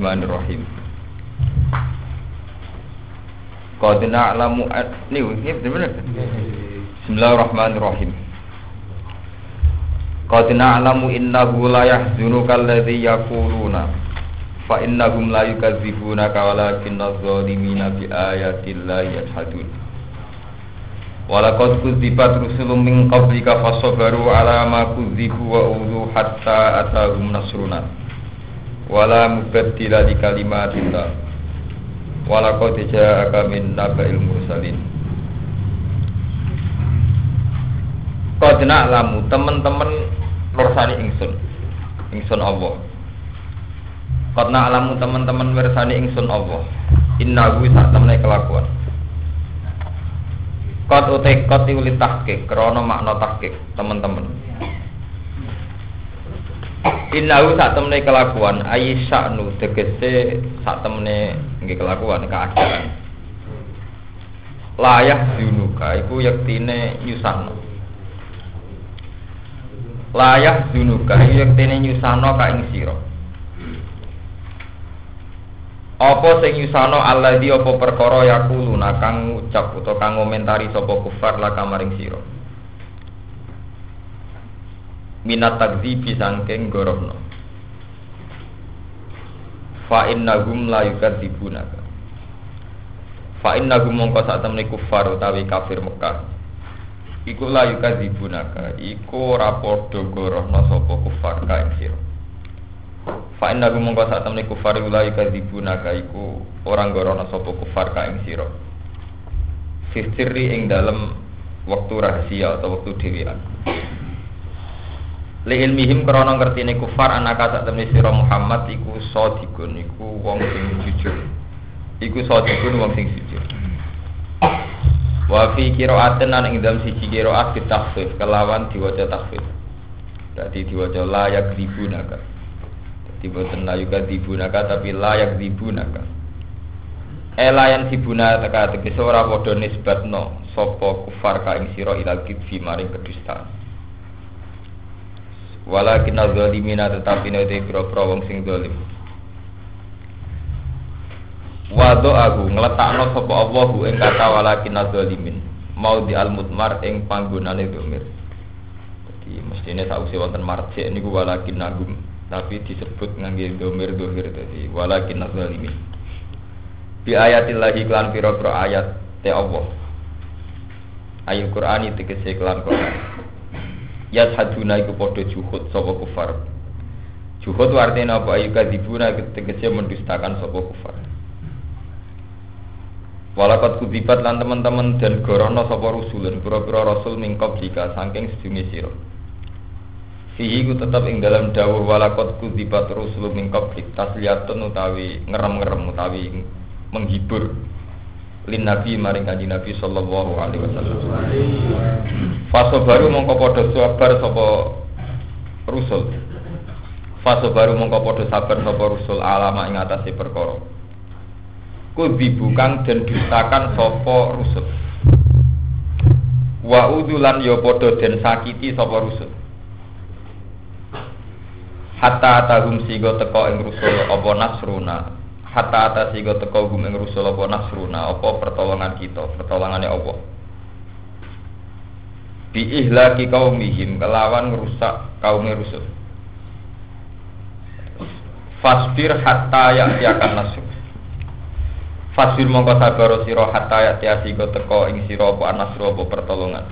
Bismillahirrahmanirrahim. Qad na'lamu ini ini benar. Bismillahirrahmanirrahim. Qad na'lamu innahu la yahzunuka alladhi yaquluna fa innahum la yukadzibunaka walakinna adh-dhalimina bi ayati llahi yajhadun. Walaqad kudzibat rusulun min qablika fasabaru ala ma wa udhu hatta atahum nasruna wala mubaddila li kalimatillah. Wala qad ja'aka min naba'il mursalin. Qad lamu teman-teman wersani ingsun. Ingsun Allah. Qad lamu teman-teman wersani ingsun Allah. Innahu sak temne kelakuan. Qad utek qad ulit tahqiq krana makna tahqiq teman-teman Innahu sak temene kelakuan ayi sya'nu tegese sak temene nggih kelakuan keadaan. Layah zunuka iku yektine nyusahno. Layah zunuka iku yektine nyusahno ka ing sira. Apa sing nyusahno alladhi apa perkara yakuluna kang ngucap utawa kang ngomentari sapa kufar la kamaring sira minat takdzibi sangking gorohno fa innahum la yukadzibunaka fa innahum mongko sak temne kufar utawi kafir Mekah. Iku la yukadzibunaka iku ora padha gorohno sapa kufar kae sira fa innahum mongko sak temne kufar la yukadzibunaka iku ora gorohno sapa kufar kae sira. Fisiri ing dalam waktu rahasia atau waktu dewian li ilmihim krana ngertine kufar anaka sak temne sira Muhammad iku sadiqun iku wong sing jujur. Iku sadiqun wong sing jujur. Wa fi qira'atin lan ing siji qira'at bitakhfif kelawan diwaca takhfif. Dadi diwaca layak dibunaka dadi boten layak dibunaka tapi layak dibunaka elayan dibunaka tegese ora padha nisbatno sapa kufar ka ing sira ilal kidfi maring kedustaan walakin zalimina tetapi nek pira-pira wong sing zalim Wado aku ngletakno sapa Allah ing kata walakin zalimin mau di al mutmar ing panggonane domir. Jadi mestine sausi wonten marjek niku walakin nagum tapi disebut ngangge domir dohir tadi walakin zalimin. Bi ayatillahi klan pira-pira ayat te Allah. Ayat Quran itu tegese klan Quran yashaduna iku padha juhud sapa kufar. Juhud artinya apa? Ayu kadibuna tegese mendustakan sapa kufar. Walakat kudibat lan teman-teman dan gorono sapa rusulun pira-pira rasul mingkop jika saking sedunge sira. Fihi ku tetap ing dalam dawuh walakot kudibat rusul mingkop tasliyatun utawi ngerem-ngerem utawi menghibur lin nabi maring kanjeng nabi sallallahu alaihi wasallam. Fase baru mongko padha sabar sapa rusul? Fase baru mongko padha sabar sapa rusul alama ing atase perkara? Kudi bukan dan dustakan sapa rusul. Wa udulan ya padha den sakiti sapa rusul. Hatta tahum sigo teko ing rusul apa nasruna hatta atas iku teko gum ing rusul apa nasruna apa pertolongan kita pertolongane Allah. Bi ihlaki kaumihim kelawan ngrusak kaum rusul. Fasbir hatta ya'tiakan nasr fasbir mongko sabar sira hatta ya'ti iku teko ing sira apa nasru apa pertolongan.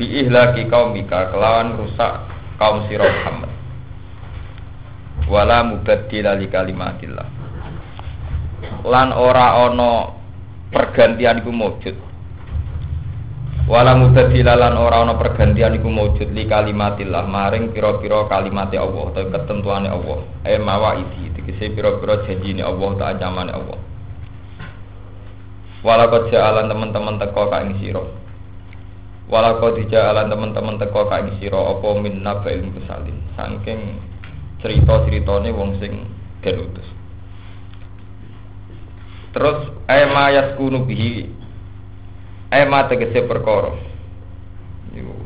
Bi ihlaki kaumika kelawan rusak kaum sira Muhammad. Wala mubaddila li kalimatillah lan ora ana pergantian iku mujud. Wala mubaddila lan ora ana pergantian iku mujud li kalimatillah maring pira-pira kalimate Allah atau ketentuane Allah. E mawaidi tegese pira-pira janjine Allah ta anjamane Allah. Wala kok jalan teman-teman teko ka ing sira. Wala kok dijalan teman-teman teko ka ing sira apa min nabail musalin saking cerita-ceritane wong sing den utus. Terus ema yaskunu bihi ema tegese perkara.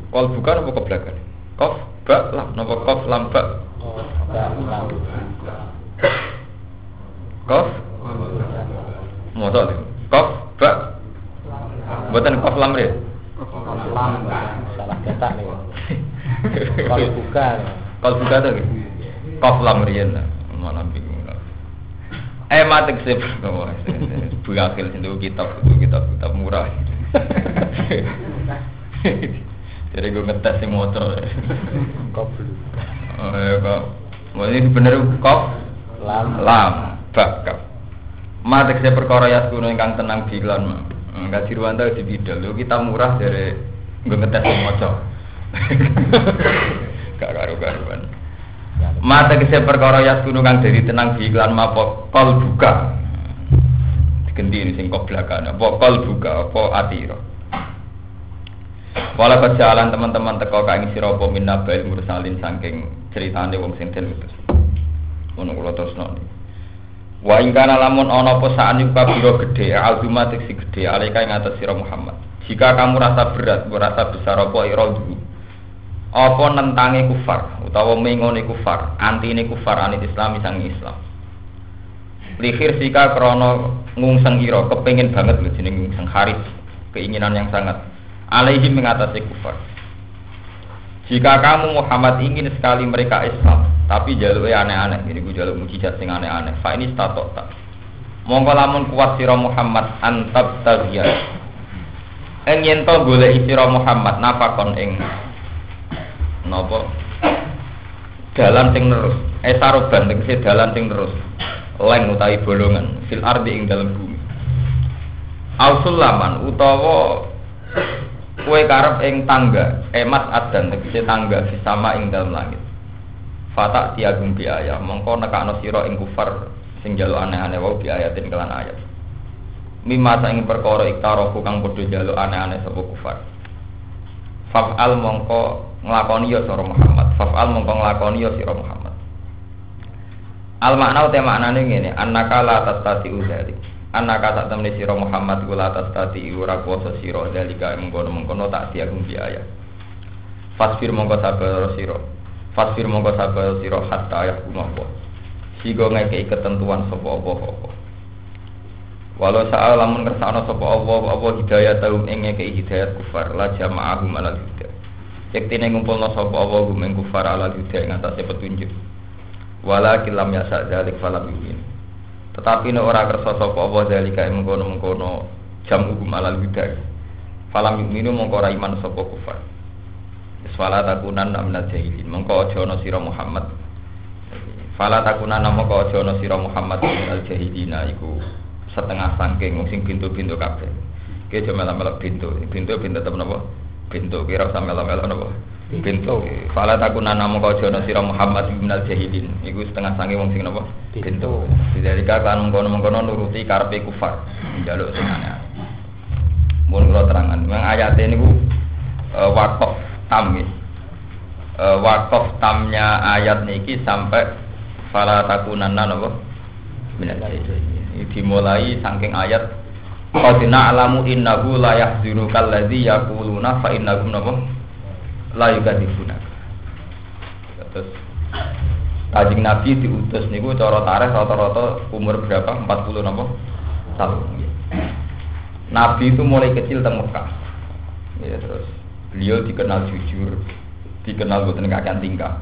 Kol bukan apa kebelakan? Kof ba lam napa kof lam ba? Kof Mosok Kof Ba Buatan kof lam ya? Lam salah cetak nih. Kalau buka. Kalau buka tuh Kof lam riyen malah bingung. Eh mati sih, buakil itu kitab itu kitab kitab murah. Jadi gue ngetes sing motor. Kop Oh, ya kok. Mau ini bener kok Lam. lam bakap. Mati saya perkara ya kuno ingkang tenang bilan mah. Enggak dirwanta di bidal. Lu kita murah dari gue ngetes sing motor. Gak karu-karuan. Mata kese perkara ya kang dari tenang iklan mapo kol buka. Ini sing kok belakang. Apa buka apa atiro. Wala kejalan teman-teman teko kang sira apa minna bail mursalin saking ceritane wong sing den utus. Ngono kula terusno. Wa ing kana lamun ana apa saan yuka biro gedhe aldumatik si gedhe alika ing atas sira Muhammad. Jika kamu rasa berat, merasa besar apa iradu, apa nentange kufar utawa mengone kufar antine kufar anit Islam sang Islam. Lihir sika krono ngungseng ira kepengin banget lho jeneng ngungseng haris keinginan yang sangat. Alaihi mengatasi kufar. Jika kamu Muhammad ingin sekali mereka Islam tapi jaluknya aneh-aneh ini gue jaluk mujizat sing aneh-aneh fa ini statok tak. Mongko lamun kuat sira Muhammad antab tagiya ing to golek sira Muhammad napakon ing napa? Dalan sing terus eh saroban tegese dalan sing terus leng utawi bolongan. Fil ardi ing dalam bumi. Ausulaman utawa kue karep ing tangga. Emas adan tegese tangga sama ing dalam langit. Fatak tiagum biaya mongko nekakno sira ing kufar sing jaluk aneh-aneh wau biayatin kelan ayat. Mimma saing perkara iktarofu kang padha jaluk aneh-aneh sapa kufar. Faf'al mongko nglakoni ya sira Muhammad. Faf'al mongko nglakoni ya sira Muhammad. Al makna uta maknane ngene, annaka la tastati udzalik. Annaka sak temne sira Muhammad kula tastati ora kuwasa sira dalika mengkono-mengkono tak diagung biaya. Fasfir mongko sabar sira. Fasfir mongko sabar sira hatta yakuna apa. Sigo ngekei ketentuan sapa apa-apa. Walau sa'a lamun kersana sapa Allah apa hidayah taum ing ngekei hidayat kufar la jama'ahum alal. Yektine ngumpulna sapa Allah hum ing kufar alal huda ing atase petunjuk. Wala kilam yasa dzalik falam yumin. Tetapi nek ora kersa sapa Allah dzalika ing mengkono-mengkono jam hukum alal huda. Falam yuminu mongko ora iman sapa kufar. Iswala takunan amnat jahilin. Mongko aja ana sira Muhammad. Fala takunan mongko aja ana Muhammad al jahilina iku setengah sangking wong sing pintu-pintu kabeh. Ki aja melok-melok pintu. Pintu pintu tetep napa? Pintu kira usah melok-melok napa? Pintu. Fala takuna namo kau jono sira Muhammad bin al jahilin. Iku setengah sangking wong sing napa? Pintu. Sidalika kan mengkono-mengkono nuruti karepe kufar. Njaluk sing aneh. Mun kula terangan, memang ayat ini uh, wakaf tam nggih. Uh, wakaf tamnya ayat niki sampai fala takunanna napa? Minal jahilin dimulai saking ayat Qad na'lamu innahu la yahzunukal ladzi yaquluna fa innahum napa la yukadzibuna. Terus Kajing Nabi diutus niku cara tarikh rata-rata umur berapa? 40 napa? Tahun. Nabi itu mulai kecil teng Mekah. Ya terus beliau dikenal jujur, dikenal boten kakean tingkah.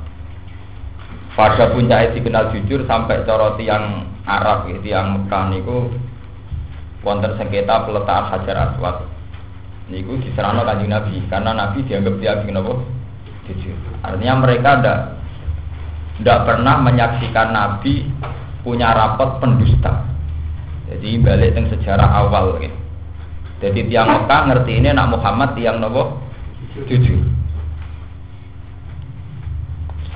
Pada puncak dikenal jujur sampai cara tiang Arab ya, tiang Mekah niku wonten sengketa peletakan Hajar Aswad. Niku diserahno kanjeng Nabi karena Nabi dianggap tiang napa? Artinya mereka ndak ndak pernah menyaksikan Nabi punya rapot pendusta. Jadi balik teng sejarah awal gitu. Jadi tiang Mekah ngerti ini nak Muhammad tiang nopo jujur.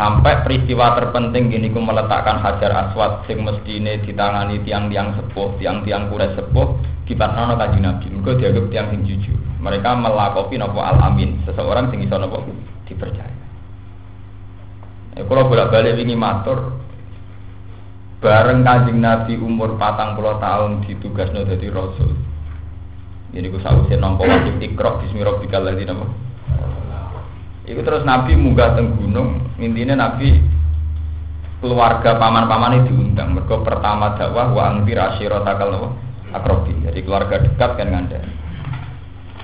Sampai peristiwa terpenting gini ku meletakkan hajar aswad sing ini ditangani tiang-tiang sepuh, tiang-tiang kure sepuh di nono kaji nabi. Mereka dianggap tiang sing jujur. Mereka melakopi nopo al amin, seseorang sing iso nopo dipercaya. Ya, kalau bolak balik ini matur, bareng kanjeng nabi umur patang puluh tahun ditugas jadi rasul. Jadi gue sausnya nompo wajib ikrok bismillahirrahmanirrahim. Iku terus Nabi munggah teng gunung, intinya Nabi keluarga paman-paman itu diundang. Mereka pertama dakwah wa angfir asyirotakal akrobi. Jadi keluarga dekat kan ngandani.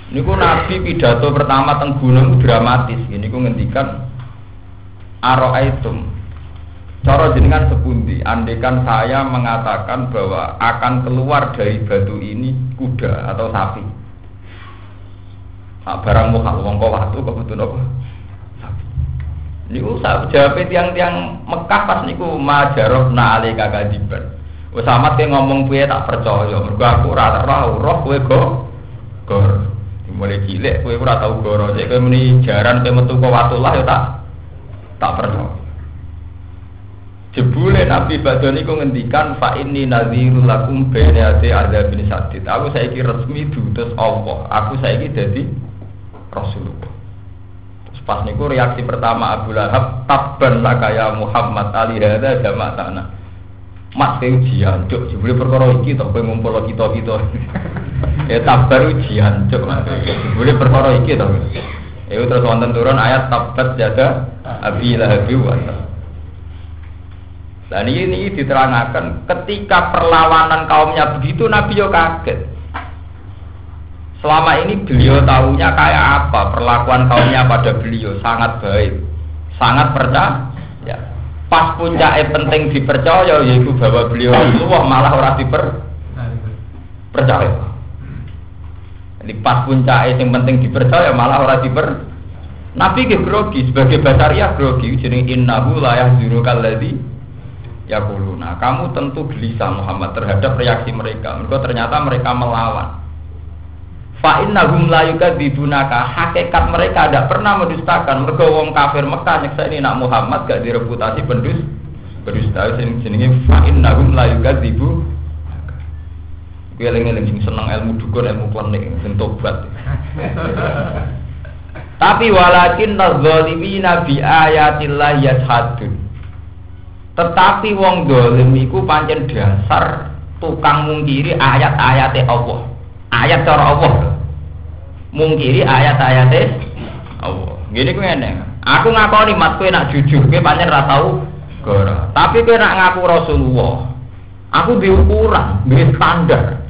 Ini ku Nabi pidato pertama teng gunung dramatis. Ini ku ngendikan aroaitum. Cara jenengan sepundi, andekan saya mengatakan bahwa akan keluar dari batu ini kuda atau sapi. Nah, barang mukhal wong kok betul apa? Niku jawab tiang-tiang Mekah pas niku majaroh na ale kakadiban. Wes amat ngomong piye tak percaya, mergo aku ora roh roh kowe go gor. Mulai cilik kowe ora tau goro, cek kowe muni jaran kowe metu kok watullah ya tak tak percaya. Jebule Nabi Badon niku ngendikan fa inni nadhirul lakum baina ati adzabin sadid. Aku saiki resmi diutus Allah. Aku saiki dadi Rasulullah. Pas niku reaksi pertama Abu Lahab tabban laka ya Muhammad ali hadza jama'atana. Mas ke ujian, cuk, jebule perkara iki to kowe ngumpul kita-kita. ya tabar ujian, cuk, Mas. Jebule perkara iki to. Ya terus wonten turun ayat tabat jada Abi Lahab dan ini diterangkan ketika perlawanan kaumnya begitu Nabi yo kaget. Selama ini beliau tahunya kayak apa perlakuan kaumnya pada beliau sangat baik, sangat percaya. Ya. Pas puncaknya penting dipercaya yaitu bahwa beliau itu malah orang diper percaya. Jadi pas puncaknya yang penting dipercaya malah orang diper Nabi ke grogi sebagai basaria grogi jadi innahu ladzi ya kuluna kamu tentu gelisah Muhammad terhadap reaksi mereka mereka ternyata mereka melawan fa innahum la yukadzibunaka hakikat mereka tidak pernah mendustakan mereka wong kafir Mekah nyeksa ini nak Muhammad gak direputasi pendus berdusta sing jenenge fa innahum la yukadzibu Gue eling-eling seneng ilmu dukun ilmu klinik sing tobat. Tapi walakin nazalimina bi ayatillah yashadun. Tetapi wong dolim iku pancen dasar tukang mungkiri ayat-ayate Allah. Ayat cara Allah. Mungkiri ayat-ayate Allah. Gini ku ngene. Aku ngakoni mat kowe nak jujur, kowe pancen ra tau. Tapi kowe nak ngaku Rasulullah. Aku di ukuran, di standar.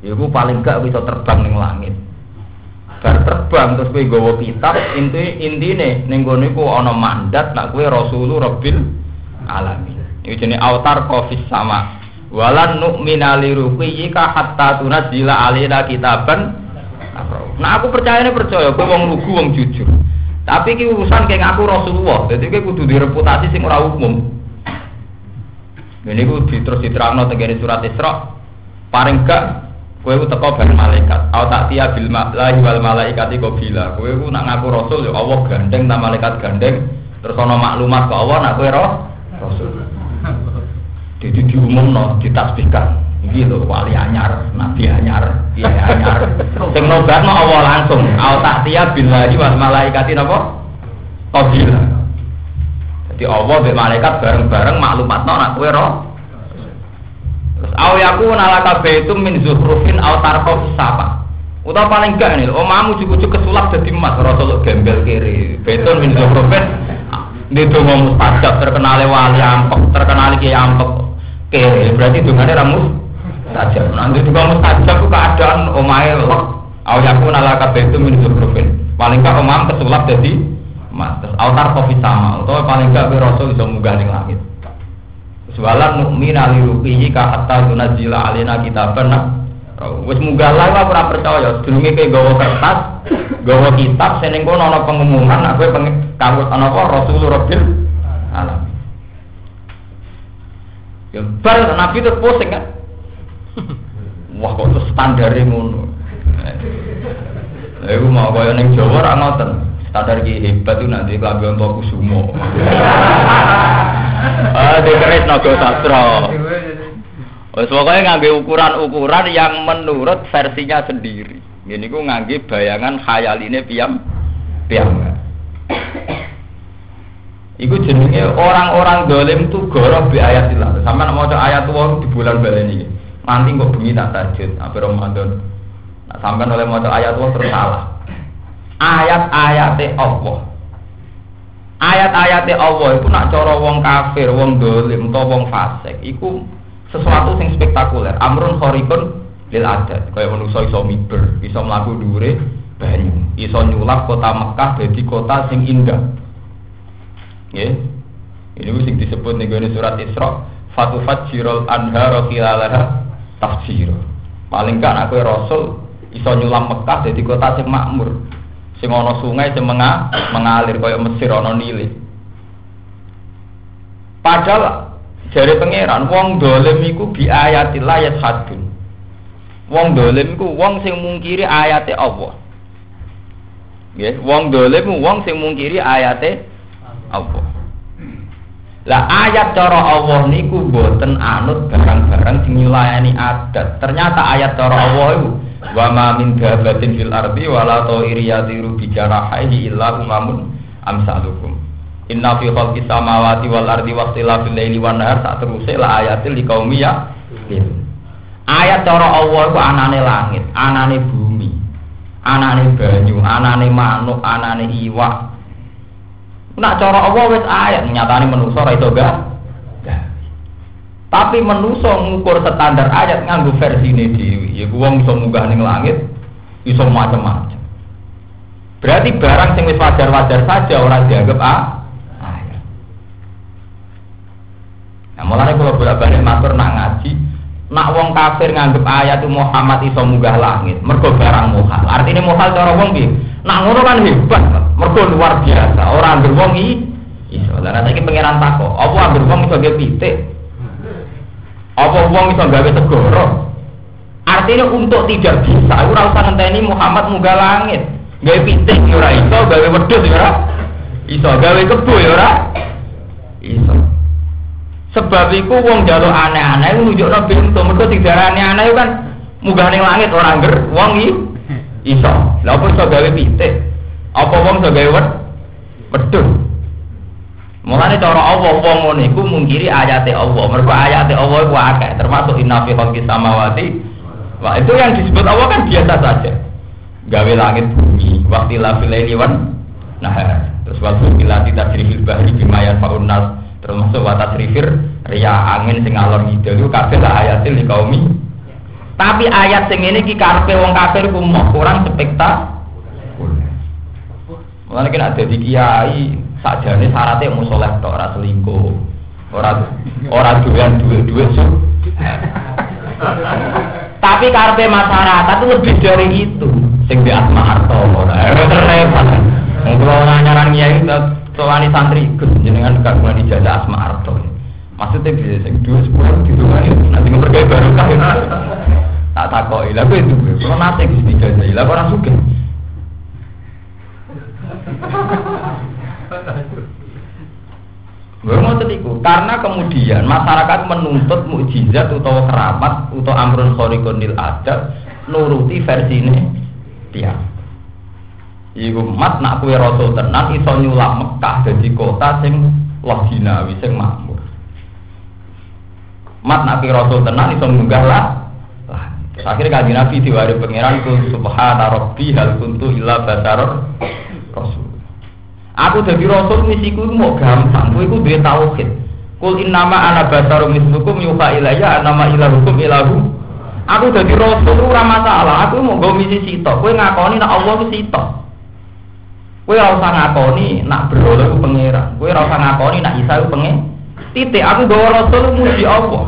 Iku paling gak bisa terbang ning langit. Bar terbang terus kowe gawa kitab, inti intine ning gone iku mandat nak kowe Rasulullah Rabbil alamin. Ini jenis autar kofis sama. Walan nu'mina li ruqiyika hatta tunazila alina kitaban. Nah aku percaya ini percaya, gue wong lugu wong jujur. Tapi ki urusan kayak aku Rasulullah, jadi gue kudu direputasi sing ora umum. Ini gue terus diterangno tenggene surat Isra. Paling gak Kowe ku teko bareng malaikat. Au tak tiya bil malahi wal malaikati qabila. Kowe ku nak ngaku rasul ya Allah gandeng ta malaikat gandeng. Terus ana maklumat ke Allah nak kowe roh Rasul. Jadi diumum no, ditasbihkan. Ini loh wali anyar, nabi anyar, iya anyar. Sing nobat mau awal langsung. Al taktia billahi wal malaikati napa? Qabila. Jadi Allah be malaikat bareng-bareng maklumat no nak kowe roh. Terus aw yaku nalaka baitum min zuhrufin aw tarqa sapa. Utawa paling gak nih, omamu cukup-cukup kesulap jadi emas, Rasul gembel kiri. Beton min zuhrufin ini dongo mustajab terkenal wali ampek, terkenal kiai ampek. Kere berarti dongane ramus mustajab. Nanti juga mustajab itu keadaan omae lek. Au yaku nala kabeh itu min zukrufin. Paling gak omam kesulap jadi mas. Altar kopi sama. Atau paling gak rasul bisa munggah ning langit. Sewalan mukmin ali ruqiyi ka hatta tunazila alina kitaban Wis munggah lah ora percaya, sedurunge kowe gawa kertas, gawa kitab sing ning kono ana pengumuman aku kanggo ana apa Rasul Rabbil. Ya bar Nabi itu pusing kan. Wah kok terus standare ngono. Lha iku mau kaya ning Jawa ora ngoten. Standar ki hebat itu nanti klambi untuk kusumo. Ah, dikeris naga sastra. Wes pokoknya ngangge ukuran-ukuran yang menurut versinya sendiri. Ini ku ngangge bayangan khayaline piyam piyam. Iku jenenge orang-orang dolim tuh goroh bi ayat ilah. Sama nak maca ayat tua di bulan balen ini. Nanti kok bengi tak tajud apa Ramadan. Nah, sampai oleh ayat tua terus salah. Ayat-ayat Allah. ayat-ayate Allah iku nak cara wong kafir, wong dolim utawa wong fasik iku sesuatu sing spektakuler. Amrun khariqun lil adat. Kaya manusa iso miber, iso mlaku dhuwure banyu, iso nyulap kota Mekah dadi kota sing indah. Nggih. Ini sing disebut ning surat Isra, fatufajjirul anhara khilalaha tafsir. Paling kan aku rasul iso nyulam Mekah jadi kota sing makmur. Sing ana sungai sing menga, mengalir kaya Mesir ana Nile. Padahal jari pangeran wong dolim iku bi ayatillah ayat hadun. Wong dolim iku wong sing mungkiri ayate Allah. Nggih, wong dolim wong sing mungkiri ayate Allah. Lah ayat cara Allah niku boten anut barang-barang sing nyulayani adat. Ternyata ayat cara Allah itu wa ma min dabatin fil ardi wala ta'iri yatiru bi jarahihi illa umamun amsalukum. Inna fi khalqis samawati wal ardi wa ikhtilafil laili wan nahar tak teruse la ayatil liqaumi ya. Ayat cara Allah itu anane langit, anane bumi, anane banyu, anane manuk, anane iwak, Nak cara Allah wis ayat nyatane ora iso gak. Tapi manusa ngukur standar ayat nganggo versine dhewe. Ya wong iso munggah ning langit, iso macam-macam. Berarti barang sing wis wajar-wajar saja orang dianggap ah. Nah, mulane kalau bolak-balik matur nak ngaji, nak wong kafir nganggep ayat Muhammad iso munggah langit, mergo barang muhal. Artinya muhal cara wong piye? Nak ngono kan hebat, mergo luar biasa. Orang ambil wong iki iso. Lah nek iki pangeran tako, apa ambil wong iso gawe pitik? Apa wong iso gawe segoro? Artinya untuk tidak bisa, ora usah ngenteni Muhammad munggah langit. Gawe pitik ya ora iso, gawe wedhus ya ora iso, gawe kebo ya ora iso. Sebab iku wong jaluk aneh-aneh nunjukno pintu, mergo didarani aneh kan munggah ning langit ora ngger wong iki Iso. Lah apa iso gawe pitik? Apa wong iso gawe wed? Wedhus. Mulane cara Allah wong ngono iku mungkiri ayate Allah. Mergo ayate Allah iku akeh, termasuk inna fi khalqis samawati. Wah, itu yang disebut Allah kan biasa saja. Gawe langit bumi, waktu la filaini wan nah terus waktu bila tidak fil bahri bimayan faunas termasuk watas rifir ria angin sing alor ngidul itu kabeh lah ayatil li kaumi tapi ayat sing ini ki karpe wong kafir ku kurang spektakuler. Mulane ada di kiai sakjane syaratnya mau soleh tok ora selingkuh. Ora ora duwean duwe-duwe su. Tapi karpe masyarakat itu lebih dari itu. Sing di asma harto ora repot. Wong kula nyaran kiai soalnya santri Gus jenengan dekat mulai dijajah asma harto. Maksudnya bisa sing dua sepuluh gitu kan nanti ngepergai baru kan tak takoi lah gue itu kalau nanti gusti jajah lah orang suka Gue mau tetiku, karena kemudian masyarakat menuntut mukjizat atau keramat atau amrun khorikonil ada nuruti versi ini dia. Iku mat nak kue rasul tenan iso nyulap Mekah jadi kota sing loginawi sing makmur. Mat nak kue rasul tenan iso munggah lah Akhirnya kaji Nabi diwari pangeran ku subhana rabbi hal kuntu illa basaror rasul. Aku jadi rasul misiku mau gampang, kowe iku duwe tauhid. Kul innama ana basarum mislukum yuha ilayya anama ilahukum ilahu. Aku jadi rasul ora masalah, aku mau go misi sitok. Kowe ngakoni nek Allah ku sitok. Kowe ora usah ngakoni nak berhala ku pangeran. Kowe ora usah ngakoni nak Isa ku pengen. Titik aku bawa rasul muji Allah.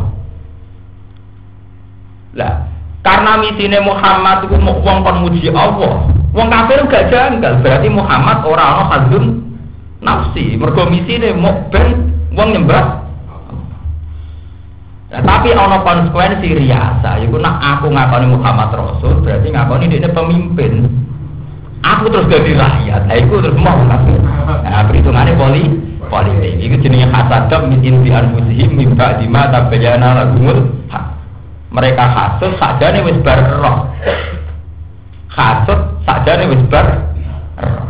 Lah, karena misine Muhammad itu mau wong kon muji Allah. Wong kafir gak janggal, berarti Muhammad orang ana hadun nafsi. Mergo misine mau ben wong nyembah Nah, tapi ono konsekuensi riasa, iku nak aku ngakoni Muhammad Rasul, berarti ngakoni dia pemimpin. Aku terus jadi rakyat, itu terus mau kafir. Nah, perhitungannya poli politik. Itu jenisnya hasadab min inti anfusihim min ba'di ma tabayyana lahumul mereka hasut saja nih wis bar roh. Hasut saja nih wis roh.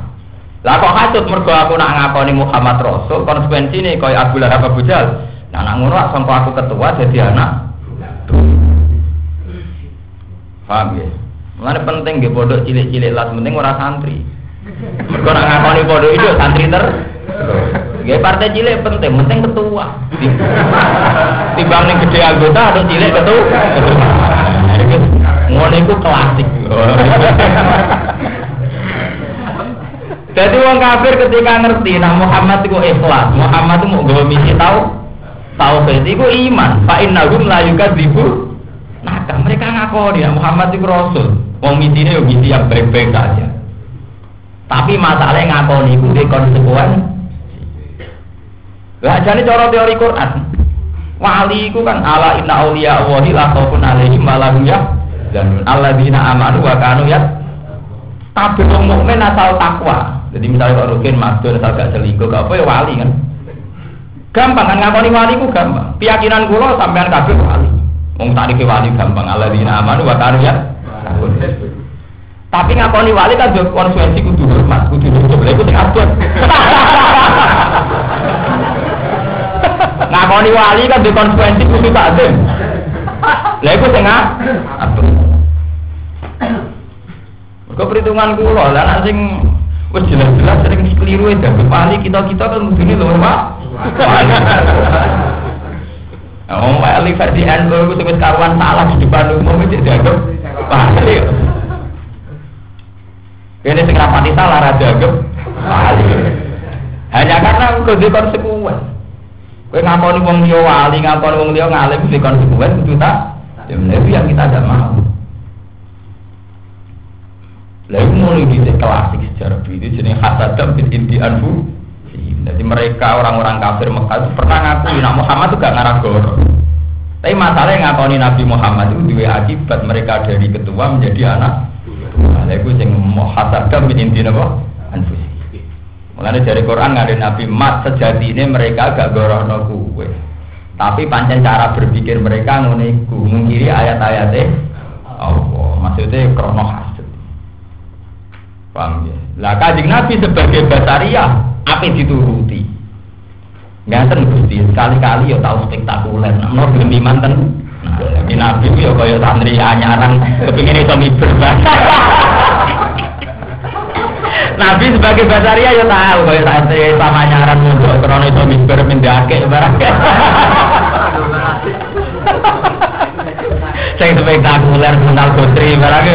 Lah kok hasut? Mergo aku nak ngakoni Muhammad Rasul konsekuensi nih kau Abu Lahab Abu Jal nah nak ngono sampai aku ketua jadi anak. Paham ya Mulane penting nggih pondok cilik-cilik lah penting ora santri. Mergo nak ngakoni pondok itu santri ter Ya partai cilik penting, penting ketua. Timbang ning gede anggota ada cilik ketua. Ngono iku klasik. Jadi wong kafir ketika ngerti nah Muhammad itu ikhlas, Muhammad itu mau gawe misi tahu tauhid itu iman. Fa innahum la yukadzibu. Nah, mereka ngakoni ya Muhammad itu rasul. Wong misine yo misi yang baik-baik saja. Tapi masalahnya ngakoni itu di konsekuen. Lah jadi cara teori Quran. Wali itu kan ala inna auliya Allahi la khaufun alaihim wa lahum yahzanun. Alladzina amanu wa kanu ya tapi wong mukmin asal takwa. Jadi misalnya kalau rukin masuk asal gak selingkuh, gak apa ya wali kan. Gampang kan ngakoni wali ku gampang. Keyakinan kula sampean kabeh wali. Wong tadi ke wali gampang. Alladzina amanu wa ya. Tapi ngakoni wali kan juga konsekuensi kudu hormat, kudu cukup. Lha iku sing abot. ngakoni wali kan juga konsekuensi kudu takzim. Lha iku sing abot. Mergo perhitungan kula lah nek sing wis jelas-jelas sering keliru ya wali kita-kita kan mudune lho Pak. Oh, wali versi NU itu wis karuan salah di depan umum itu dianggap wali. Ini sing rapati salah ra dianggap. Hanya karena kau di konsekuen. Kowe ngakoni wong liya wali, ngakoni wong liya ngalim di konsekuen itu tak. Ya yang kita tidak mau. Lalu mulai di klasik sejarah itu jenis hasadam bin inti anfu. Jadi mereka orang-orang kafir Mekah itu pernah ngakui Nabi Muhammad itu gak ngarah goro. Tapi masalahnya ngakoni Nabi Muhammad itu dua akibat mereka dari ketua menjadi anak. Nah, itu yang mau hasadam bin inti apa? Anfu. Mulanya dari Quran ada Nabi Mat sejati ini mereka gak gorono kue. Tapi pancen cara berpikir mereka nguniku mengkiri ayat-ayatnya Allah. Maksudnya krono hasad. Paham ya? Lah Nabi sebagai basaria apa dituruti? Ngaten Gusti, sekali-kali ya tahu spektakuler. Nah, mau gelem iman ten. Nabi Nabi ya kaya santri anyaran kepingin iso miber. Nabi sebagai basaria ya tahu kaya santri sama anyaran mau krono iso miber mendake barang. Saya spektakuler mental putri barang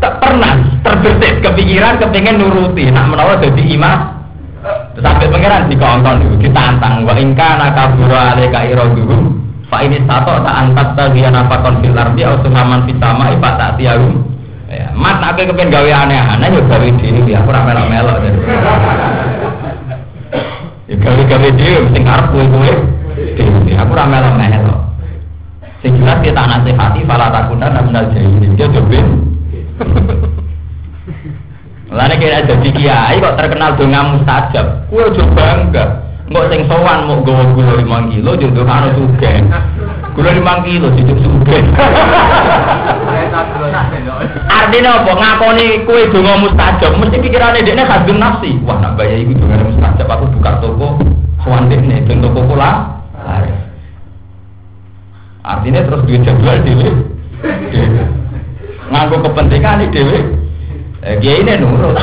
tak pernah terbesit kepikiran kepingin nuruti. Nak menawa jadi imam sampai pangeran dikongkon dulu ditantang. Wa ingka nakabura aleka iroduhu fa ini satu tak angkat tagian apa konfil ardi atau suhaman fitama ipa tak tiarum. Ya mat nak kepengen gawe aneh-aneh ya gawe diri ya aku ramelo melo jadi. Ya gawe gawe diri mesti ngarep kue kue diri aku ramelo melo sing jelas kita nasihati fala takunan minal jahilin dia jobin Lalu kira jadi kiai kok terkenal dengan mustajab, kue coba bangga. Nggak sing sowan mau gawa gula lima kilo, jodoh karo suge. Gula lima kilo, cukup suge. Artinya apa? Ngakoni kue donga mustajab, mesti pikirannya dia khasbun nafsi. Wah, nak bayar ibu donga mustajab, aku buka toko, sowan nih, ben toko pula. Artinya terus duit jadwal dulu. Nganggo kepentingan dewe. Eh, dia ini nurut.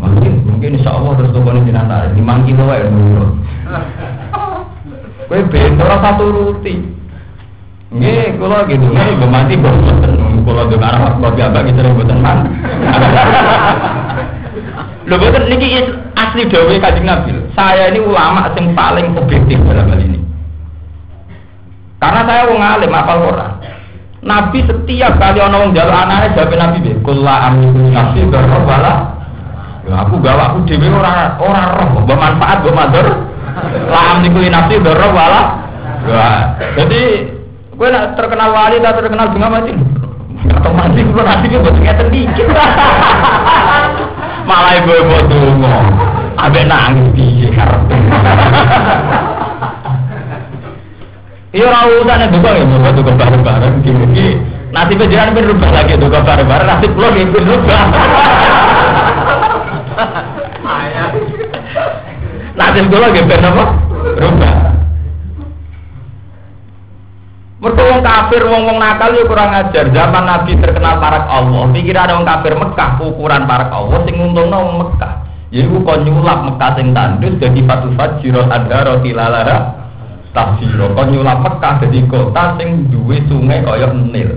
Mungkin mungkin insya Allah terus tuh ini jenazah lima kilo ya nurut. Kue bentor satu ruti. Nggih, kula gitu, nggih gue mati boten. Kula dengar arah kopi abang itu boten man. Lho boten niki asli dawuh Kanjeng Nabi. Saya ini ulama yang paling objektif dalam hal ini. Karena saya wong alim apal Quran. Nabi setiap kali ono wong njaluk anake jawab Nabi be, "Kulla amliku nafsi berwala." Ya aku gawa aku dhewe ora ora roh, mbok manfaat mbok madur. La amliku nafsi berwala. Ya, jadi kowe nak terkenal wali tak terkenal bunga mati. Atau mati kulo nanti ki mbok ngeten dikit. Malah ibu ibu dongo. Abe nangis piye karepe. Iya ora usah duka ya, duka duka bareng-bareng gini. Nanti pejalan pun rubah lagi duka bareng-bareng, nanti pulang ya pun rubah. Nanti sekolah lagi ben apa? Rubah. Wong kafir, wong wong nakal ya kurang ajar. Zaman Nabi terkenal parak Allah. Pikir ada wong kafir Mekah ukuran parak Allah, sing nguntungno wong Mekah. Ya iku kon nyulap Mekah sing tandus dadi fatu fajiro adharo tilalara tafsiro. Kon nyulap Mekah dadi kota sing duwe sungai kaya Nil.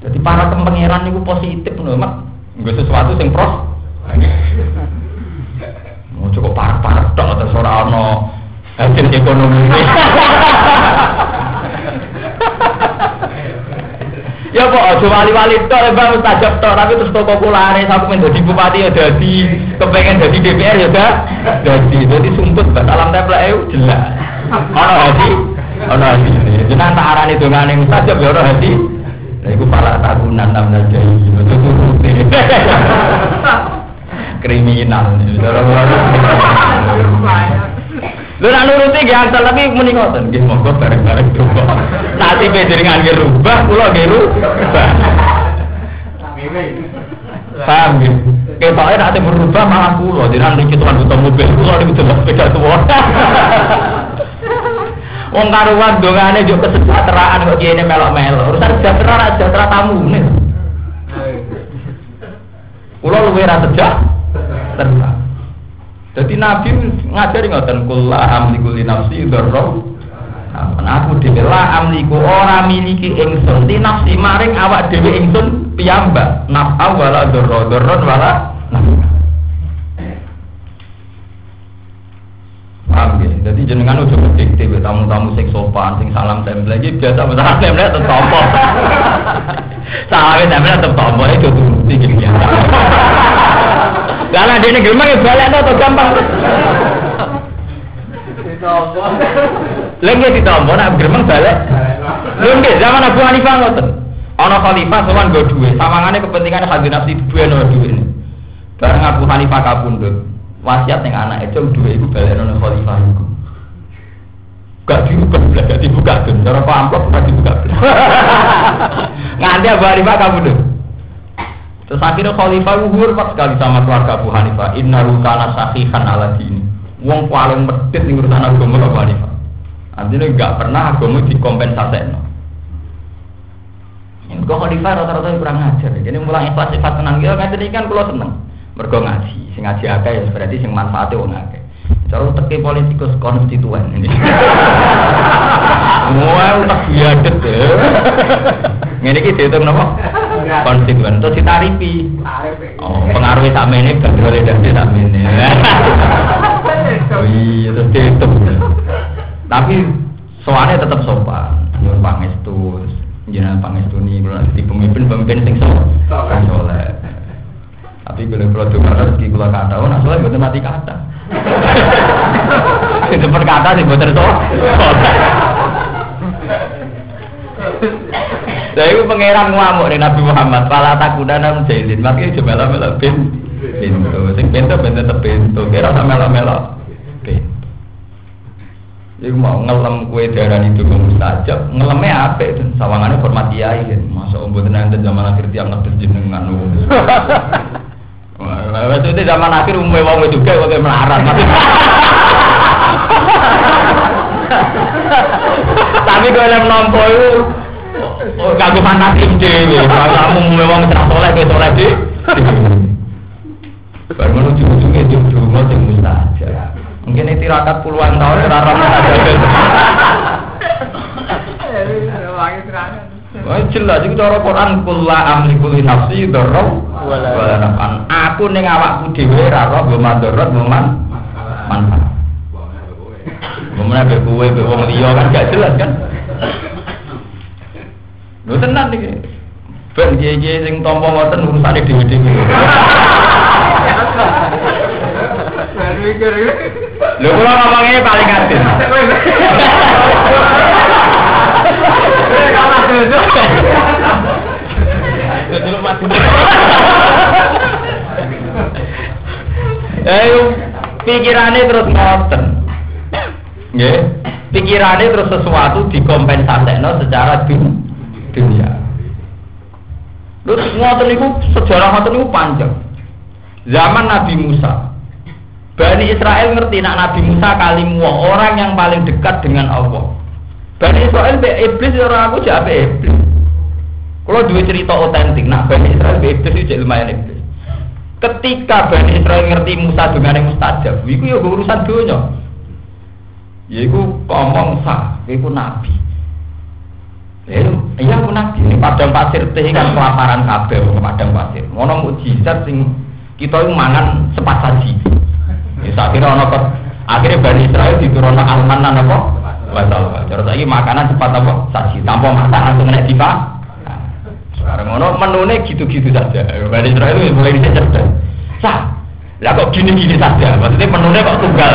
Jadi para kepengeran niku positif lho, Mak. Nggo sesuatu sing pros. Mau cukup parah-parah tok terus ora ana hasil ekonomi. Ya kok aja wali-wali tok ya bang mustajab tok tapi terus toko kulare aku men dadi bupati ya dadi kepengen dadi DPR ya dah dadi dadi sumput bak alam templek e jelas ana hati ana hati jenengan tak arani dongane mustajab ya ora hati lha iku pala takunan namna jai kriminal Lho nak nuruti nggih asal tapi muni ngoten nggih monggo bareng-bareng coba. Nanti panjenengan nggih rubah kula nggih rubah. Paham? Ketoke nek ate berubah malah kula jenengan niki tuan butuh mobil kula niku delok sepeda tuwa. Wong karuan dongane yo kesejahteraan kok kene melok-melok. Urusan sejahtera ra sejahtera tamu nih. Kula luwih ra sejahtera. Jadi Nabi ngajari ngoten kula amliku li nafsi dzarra. aku dhewe la amliku ora miliki ingsun li nafsi maring awak dhewe ingsun piyambak naf'a wala dzarra dzarra wala naf'a. Paham ya? Jadi jenengan udah berdikte tamu-tamu sing sopan, sing salam tempel lagi biasa masalah tempel tetep tompo. Salam tempel tetep tompo itu turuti gini Lah nek dene gemeng ya balik to gampang. Ditompo. Lha nggih ditompo nek gemeng balik. Nggih zaman Abu Hanifah ngoten. Ana khalifah sowan go duwe, sawangane kepentingan hadhi nafsi duwe no duwe. Bareng Abu Hanifah kapundhut, wasiat ning anake cung duwe iku balik nang khalifah iku. Gak dibuka, gak dibuka, cara amplop gak dibuka. Nganti Abu Hanifah kapundhut. Terus akhirnya Khalifah hormat sekali sama keluarga Abu Hanifah. Inna rukana sahihan ala dini. Wong paling medit nih urusan agama Abu Hanifah. Artinya nggak pernah agama dikompensasi. Ini kok Khalifah rata-rata kurang ngajar. Jadi mulai ikhlas sifat tenang gitu. Ngajar kan kalau seneng. Mergo ngaji. Sing ngaji akeh ya berarti sing manfaatnya wong akeh. Cara teki politikus konstituen ini. Wah, utak biadet ya. Ngene iki dihitung napa? konstituen terus ditarifi oh pengaruh sama ini berdoa dari sama ini oh iya terus dihitung tapi soalnya tetap sopan nyuruh pangestu jenengan pangestu kalau di pemimpin pemimpin sing sopan soleh tapi kalau kalau dengar rezeki kalau kata oh nah soalnya betul mati kata itu perkata sih betul soalnya Saya itu pangeran ngamuk nih Nabi Muhammad. Pala takudana menjahilin. Makanya coba lah melo bin pintu. Sing pintu pintu tetep pintu. Kira sama melo melo pintu. Iku mau ngelem kue darah itu ke mustajab, ngelemnya apa itu? Sawangannya hormat kiai kan. Masa umur nanti zaman akhir tiap ngetes jenengan. Waktu itu zaman akhir umumnya mau juga pakai melarat. Tapi kalau yang nompo itu Oh, kagum fanatik dhewe. Kamu memang tidak soleh ke soleh di. Baru menuju ujungnya di rumah yang. Mungkin itu tirakat puluhan tahun rara mustajab. Oh jelas itu cara Quran kula amliku li nafsi dzarra wala nafan. Aku ning awakku dhewe ra roh mbok mandorot mbok manfaat. Mbok menawa kowe wong liya kan gak jelas kan. Lho tenan iki. Ben kiye-kiye sing tampa ngoten urusane dhewe-dhewe. Lho kula ngomongnya paling adil. Ayo pikirannya terus ngoten. Nggih. Pikirannya terus sesuatu dikompensasikan secara dunia dunia. Terus ngoten niku sejarah ngoten niku panjang. Zaman Nabi Musa. Bani Israel ngerti nak Nabi Musa kalimu orang yang paling dekat dengan Allah. Bani Israel be iblis ya orang aku jadi iblis. Kalau dua cerita otentik, nak Bani Israel be iblis itu lumayan iblis. Ketika Bani Israel ngerti Musa dengan yang mustajab, itu ya urusan dunia. Ya itu ngomong sah, itu nabi. Ya, iya aku nabi. Ini padang pasir teh kan kelaparan kabeh padang pasir. Ngono mujizat sing kita itu mangan cepat saji. Ya saya kira ono akhirnya Bani Israel diturunkan almanan apa? Wasal. Terus lagi makanan cepat apa? Saji. Tanpa masak langsung kena dipak. Sekarang ngono menune gitu-gitu saja. Bani Israel itu mulai cerdas. Sah. Lah kok gini-gini saja. Maksudnya menune kok tunggal.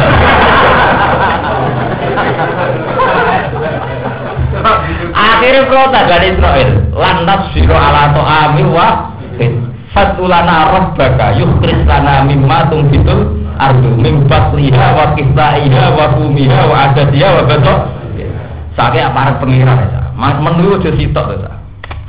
Akhirnya protes Bani Israel. Lantas siro ala to'ami wa Fatulana rabbaka yukhris lana mimma tumbitul ardu mim basliha wa kisaiha wa kumiha wa adadiha wa betok Sakit aparat pengiran ya. Menurut sitok ya.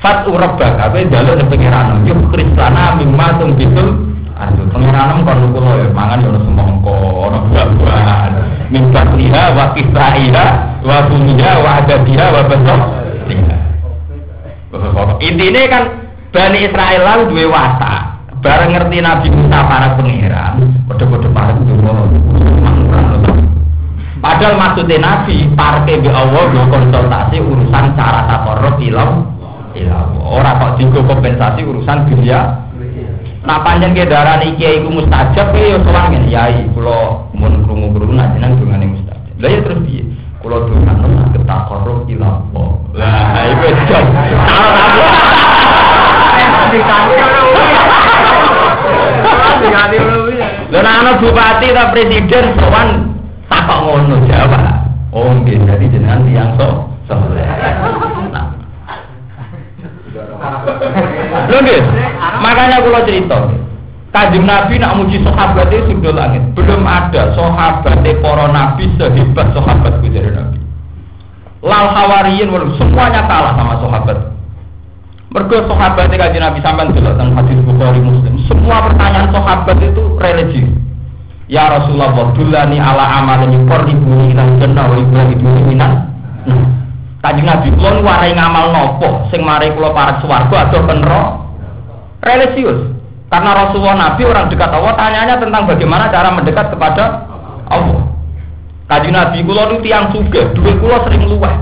Fat urabak, apa jalur pengiran. Yuk kristana mimma tung bitul. Aduh, pengiran kon kulo ya mangan ya semongko, ono buah-buahan. Mimbat liha wa kisaiha wa bumiha wa adadiha wa betok. Intinya kan Bani Israel lalu dua watak. Bareng ngerti Nabi Musa para pengiran, kode-kode para itu Padahal maksudnya Nabi, parke bi Allah konsultasi urusan cara takorok ilam ilah orang kok digo kompensasi urusan dunia. Nah panjang ke darah nih kiai ku mustajab ya soal ngene. Yai kulo mun krungu krungu najenang dungane mustajab. Lah ya terus piye? Kulo dungan nang ketakorup ilah lah iku jam Lha ana bupati ta presiden sowan takok ngono jawab. Oh nggih, jadi jenengan tiyang sok soleh. Lho nggih. Makanya kula cerita. Kanjeng Nabi nak muji sahabat itu sudah langit. Belum ada sahabat para nabi sehebat sahabat dari Nabi. Lal hawariyin semuanya kalah sama sahabat. Mergo sahabat kanjeng Nabi sampean delok teng hadis Bukhari Muslim. Semua pertanyaan sahabat itu religi. Ya Rasulullah, dulani ala amalin yuqarribuni ila jannah wa yuqarribuni minan. Kanjeng Nabi kula warai ngamal nopo sing mari kula parek swarga atau penro religius. Karena Rasulullah Nabi orang dekat Allah tanyanya tentang bagaimana cara mendekat kepada Allah. Kanjeng Nabi kula nu tiyang sugih, dhuwit kula sering luweh.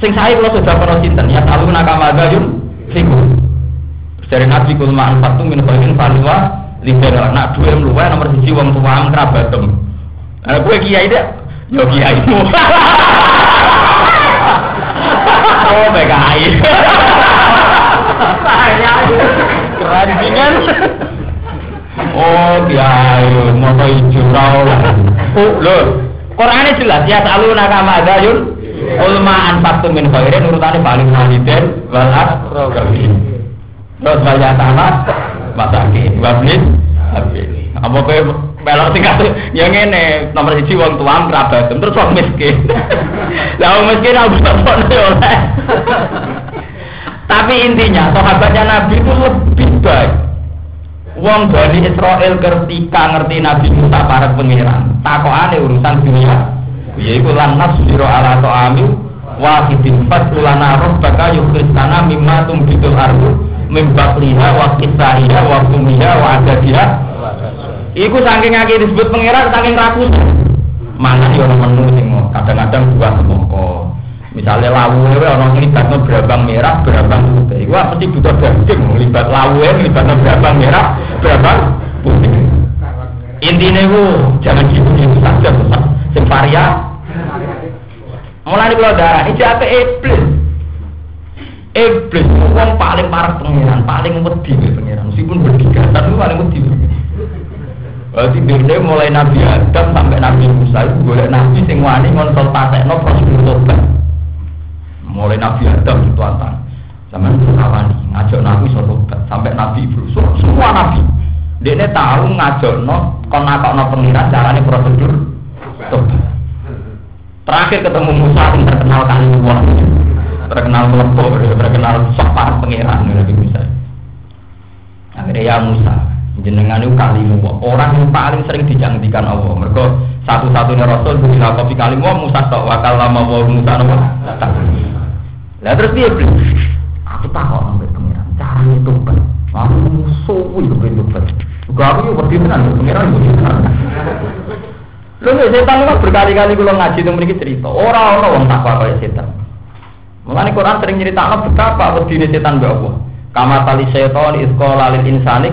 Sing sae kula sudah pernah sinten ya talu nakama gayun fiku. Dari Nabi kula manfaatu min khairin faliwa liberal nak duwe luweh nomor siji wong tuwa kerabatem. Nah, gue kiai deh, yo kiaimu. Oh, PKI. Keranjingan. Oh, kiai, mau hijau Oh, lho. Quran jelas ya selalu nakama dayun. Ulma anfaqtu min khairin urutane paling waliden wal aqrabin. Terus banyak tanah masakin wablis habis. Apa kowe melok tingkat ya ngene nomor siji wong tuam kerabat terus wong miskin. Wong miskin aku oleh. Tapi intinya sahabatnya Nabi itu lebih baik. Wong Bani Israel ketika ngerti Nabi Musa para pangeran, takokane urusan dunia. Yaiku lan nasbiru ala ta'ami wahidin fasulana rabbaka yukristana mimma tumbitul ardu min bakliha wa kisaiha wa kumiha wa adadiha Iku saking akeh disebut pangeran saking rakus. Mana yo ono menu sing kadang-kadang buah semongko. Misalnya lawu orang libatnya berabang merah, berabang putih. Iku mesti butuh daging, libat lawu libatnya berabang merah, berabang putih. Intinya itu jangan gitu gitu saja, sing. Mulai kalau darah, itu apa iblis? Iblis itu paling parah pengiran, paling wedi pengiran. Meskipun berdiga, tapi paling wedi. Berarti dia mulai Nabi Adam sampai Nabi Musa itu boleh Nabi sing wani no prosedur tobat. Mulai Nabi Adam itu antang. Zaman itu wani ngajak Nabi so tobat sampai Nabi Ibrahim semua Nabi. Ini tahu ngajak no kon nakok no pengiran caranya prosedur. Terakhir ketemu Musa yang terkenal kali wah terkenal melepuh, terkenal sok pengiran Nabi Musa. Akhirnya ya Musa, jenengan itu kalimu orang yang paling sering dijangdikan Allah. Mereka satu-satunya rasul bila kopi kalimu Musa tok wakal lama wa Musa nopo lah terus dia beli. Aku tahu sampai pengiran cara itu kan aku musuh itu itu Juga aku tenan, pengiran wedi tenan. Lho nek setan kok berkali-kali kula ngaji itu mriki cerita, ora ana wong takwa kaya setan. Mulane Quran sering nyeritakno betapa wedine setan mbek Allah. Kama tali setan isqala lil insani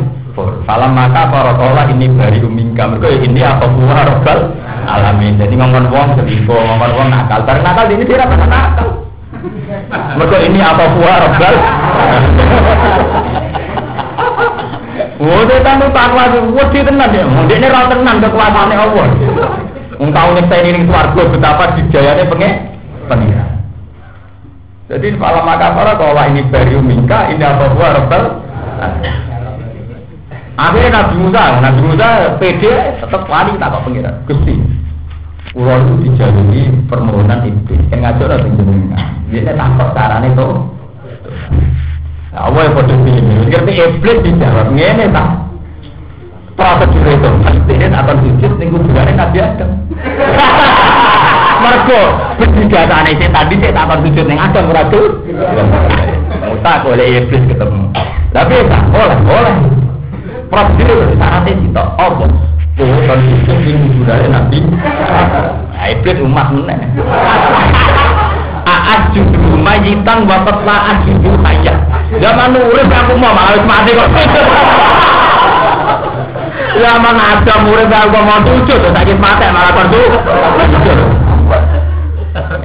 Salam maka para kola ini bari umingka mereka ini apa buah rogal alamin. Jadi ngomong wong selingkuh, ngomong wong nakal. Bareng nakal ini dia apa nakal. Mereka ini apa buah rogal. Wah, dia tahu takwa wah dia tenang ya. Dia ini rata tenang kekuasaannya Allah. Engkau nih saya ini suarga betapa dijayanya pengen pengiran. Jadi malam maka para kalau ini bari umingka ini apa buah rogal. Akhirnya Nabi Musa, Nabi Musa PD tetap wali tak kok pengiran. Gusti, Pulau itu dijalui permohonan iblis. Yang ngajar ada jenengan. Dia takut caranya itu. Allah yang bodoh ini. Ngerti iblis dijawab. Ini tak. Prosedur itu. Ini akan sujud. Ini kuburannya Nabi Adam. Mergo ini saya tadi saya tak akan sujud ning Adam ora Musa boleh iblis ketemu. Tapi tak boleh, boleh prosedur syaratnya kita apa Oh, kan itu ini budaya nabi. Nah, iblis umat mana? Aat judul majitan bapak laat judul hayat. Zaman urip aku mau malah mati kok. Zaman ada murid aku mau sujud, sakit mati malah kok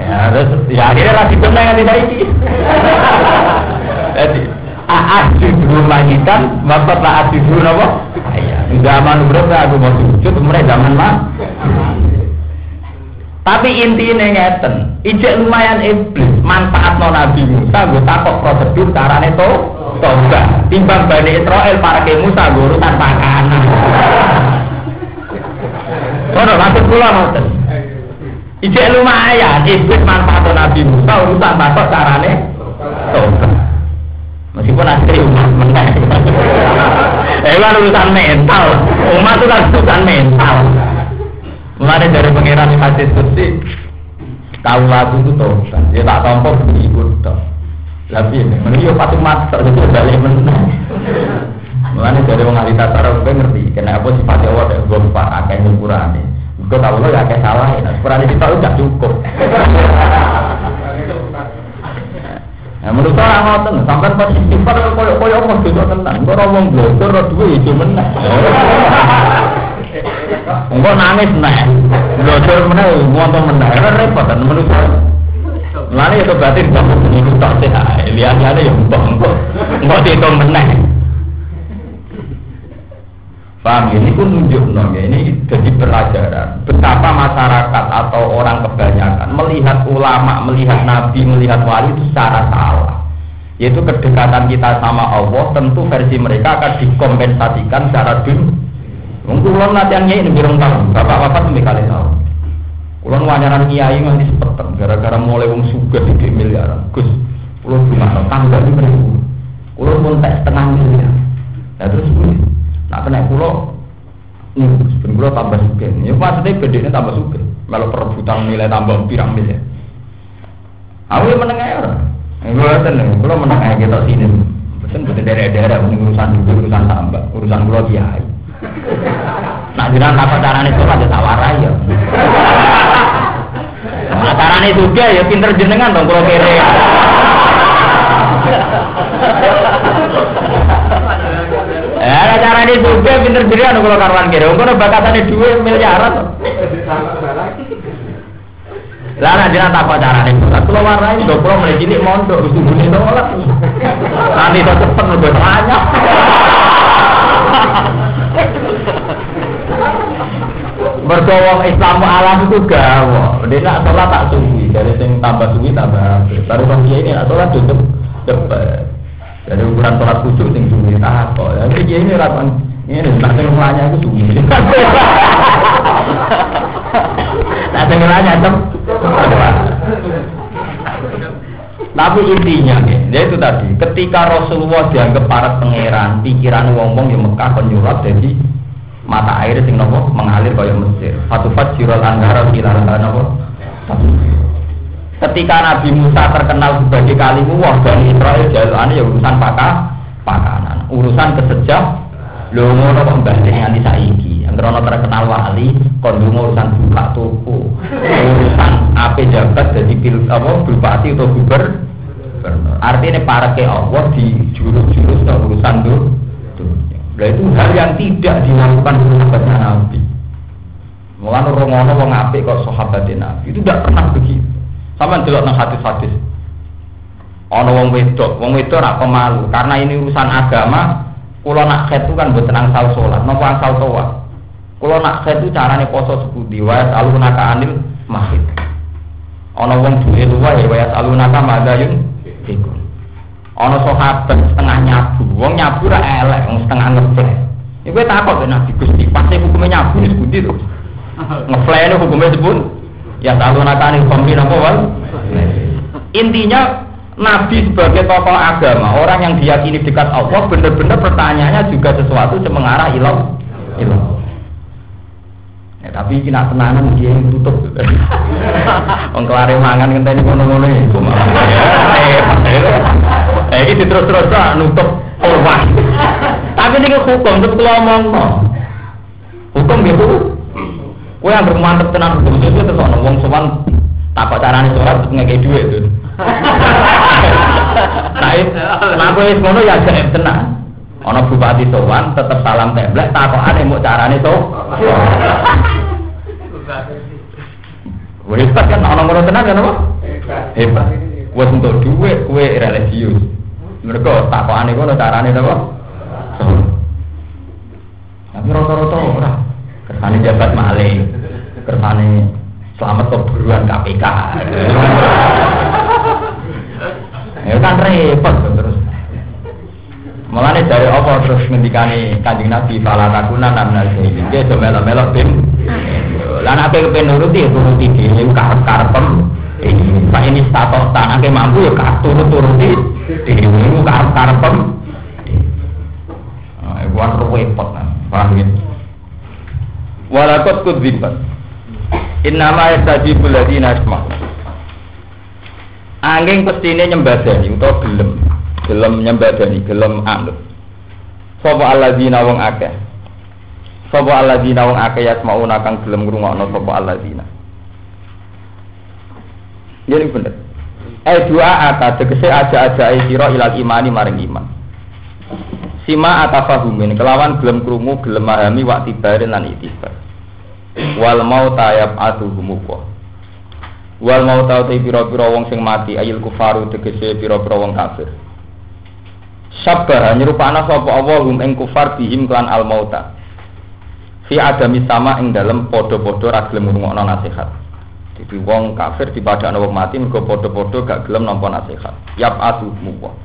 Ya, terus ya akhirnya lagi benar yang tidak ini. Jadi, Aat judul majikan, bapak laat judul apa? Zaman berapa aku mau sujud, mereka zaman mah. Tapi intinya ngeten, ijek lumayan iblis, manfaat non Nabi Musa, gue takut prosedur carane to, toga. Timbang Bani Israel para ke Musa, gue urusan pakanan. Kono maksud kula ngoten. Ijek lumayan, iblis manfaat non Nabi Musa, urusan takut carane toga. Meskipun asli umat menang. Eh urusan mental. Umat itu kan urusan mental. Mulai dari pengiran hadis tahu lagu itu tuh, dia tak tompo ikut tuh. Tapi ini, menurut patu mat terjadi balik menang. Mulai dari orang ahli tata gue ngerti, kenapa sifatnya Allah dan gue lupa akeh ukurannya. Gue tahu lo ya akeh salah, ukurannya kita udah cukup. Nah, menurut saya ngoten, sampai pas istighfar koyo koyo apa dosa tenan. Engko ora wong blodor ora duwe ijo meneh. Engko nangis meneh. Blodor meneh ngono meneh. Repot menurut saya. Lane itu berarti kamu ini tak sehat. Lihat-lihat ya mbok engko. Engko dihitung meneh. Paham ini pun nunjuk ya ini jadi pelajaran betapa masyarakat atau orang kebanyakan melihat ulama, melihat nabi, melihat wali itu secara salah. Yaitu kedekatan kita sama Allah tentu versi mereka akan dikompensasikan secara dunia. Mungkin ulun latihannya ini birung tahun, bapak-bapak lebih kali tahu. Ulun wanyaran kiai nganti sepeten gara-gara mulai wong suga di miliaran. Gus, ulun gimana? Tangga ini beribu. Ulun pun tak setengah miliar. Ya terus Nah, kena pulau, ini ben pulau tambah suka. Ya maksudnya bedanya tambah suka. Kalau perebutan nilai tambah pirang miliar. Aku yang menengah orang. Gue seneng, pulau menengah kita sini. Betul betul daerah-daerah urusan urusan tambah, urusan pulau kiai. Nah, jangan apa caranya itu ada tawaran ya. Nah, caranya juga ya pinter jenengan dong kalau kere. Ya, cara ini juga pinter anu kalau karuan kira. Engko bakatane dhuwit miliaran. Lah nek jenengan apa carane? Kulo warai do kulo mulai cilik mondok sungguhne nolak. Nanti to cepet udah banyak. Berdoa Islam alam itu gawa. Dia nak tak suwi. Dari sing tambah suwi tambah. Baru kan dia ini nak tutup depan. Jadi ukuran sholat khusyuk sing suwi tak kok. Jadi dia ini rakan ini nak sing mulanya itu suwi. Nak sing mulanya tem. Tapi intinya ya itu tadi, ketika Rasulullah dianggap para pangeran, pikiran wong-wong yang Mekah penyurat jadi mata air sing nopo mengalir kaya Mesir. Satu fajirul anhara ilaran nopo. Ketika Nabi Musa terkenal sebagai kalimu wah Bani Israel jalane ya urusan pakah pakanan, urusan kesejah Lho ngono kok balik nganti saiki. Yang krono terkenal wali, kon urusan buka toko. Urusan apa jabat jadi pil apa bupati atau gubernur. Artinya para ke Allah di jurus-jurus atau urusan tuh. Nah itu hal yang tidak dilakukan sahabatnya Nabi. Mulane rongono wong apik kok sahabatnya Nabi itu tidak pernah begitu. Sama delok nang hadis-hadis. Ana wong wedok, wong wedok ora pemalu karena ini urusan agama Kulo nak khed itu kan buat tenang sal sholat, nopo asal toa. Kulo nak khed itu carane poso sepudi, wayas alunaka anil mahid. Ono wong duwe luwa ya wayas alunaka madayun iku. Ono sahabat setengah nyabu, wong nyabu ra elek, wong setengah ngefle. Ya kowe takut ben Nabi Gusti, pasti hukumnya nyabu wis budi to. Ngefle itu hukumnya sebut ya alunaka anil khamri napa wal. Intinya Nabi sebagai tokoh agama, orang yang diyakini dekat Allah, benar-benar pertanyaannya juga sesuatu yang mengarah ilah. ilah. Ya, tapi kena tenanan dia yang tutup. Wong kelare mangan ngenteni ngono-ngono iku Eh iki terus-terus nutup peluang. Tapi ini hukum tetep kula omongno. Hukum gitu. Kowe yang bermantep tenan hukum itu terus ana wong sowan takok carane sholat ngekek dhuwit itu. Kowe wis ngono ya gaib tenan. Ana bupati sowan tetep salam templek takokane mbok carane to. Wis kan ana ngono tenan kan apa? Hebat. Wes untuk dhuwit kowe religius. Mereka takokane ngono carane to? Tapi rata-rata ora. Kersane jabat maling. Kersane selamat keburuan KPK. Ya kan repot terus. Mulane dari apa terus ngendikane Kanjeng Nabi fala takuna namna zaidin. Ge do melo-melo bim. Lan apa kepen nuruti ya turuti dhewe karep-karepem. Pak ini status tanake mampu ya turut turuti dhewe karep-karepem. Ah, iku kan repot nah. Paham ya? Walakot kudzibat. Innama yastajibul ladina asma'u angin pestine nyembadani utawa gelem. Gelem nyembadani gelem anut. Sapa alladzina wong akeh? Sapa alladzina wong akeh yasmauna kang gelem ngrungokno sapa alladzina? Jadi bener. Eh dua ata tegese aja-aja sira ilal imani maring iman. Sima atafahumin kelawan gelem krungu gelem mahami wak tibarin lan itibar. Wal mau tayab atuhumu wal mau tau te pira-pira wong sing mati ayil kufaru tegese pira-pira wong kafir. Sabar nyerupana sapa Allah hum ing kufar bihim klan al mauta. Fi adami sama ing dalem padha-padha ra gelem ngrungokno nasihat. Jadi wong kafir dipadakno wong mati mergo padha-padha gak gelem nampa nasihat. Yap atu muwa.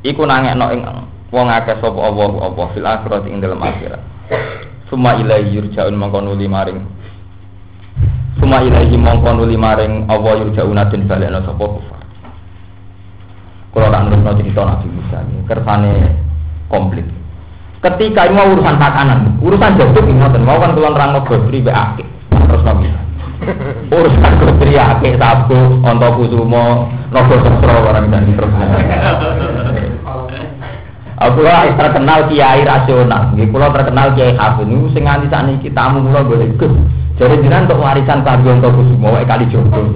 Iku nangekno ing wong akeh sapa Allah Allah fil akhirat ing dalem akhirat. Suma ilaihi yurja'un mongko nuli maring Suma ilahi mongko nuli maring Allah yurjauna den balekno sapa kufar. Kalau tak nurut cerita Nabi Musa ini, kersane komplit. Ketika ini mau urusan takanan, urusan jatuh ingat mau kan tuan rang gobri be akik, terus nabi. Urusan gobri akik sabu, onto kusumo, nopo sesro orang dan terus. Aku lah terkenal kiai rasional. Kalau terkenal kiai hafid, ini sing saat ini kita mau mulai boleh jadi jinan untuk warisan pagi untuk kusumo, wae kali jodoh.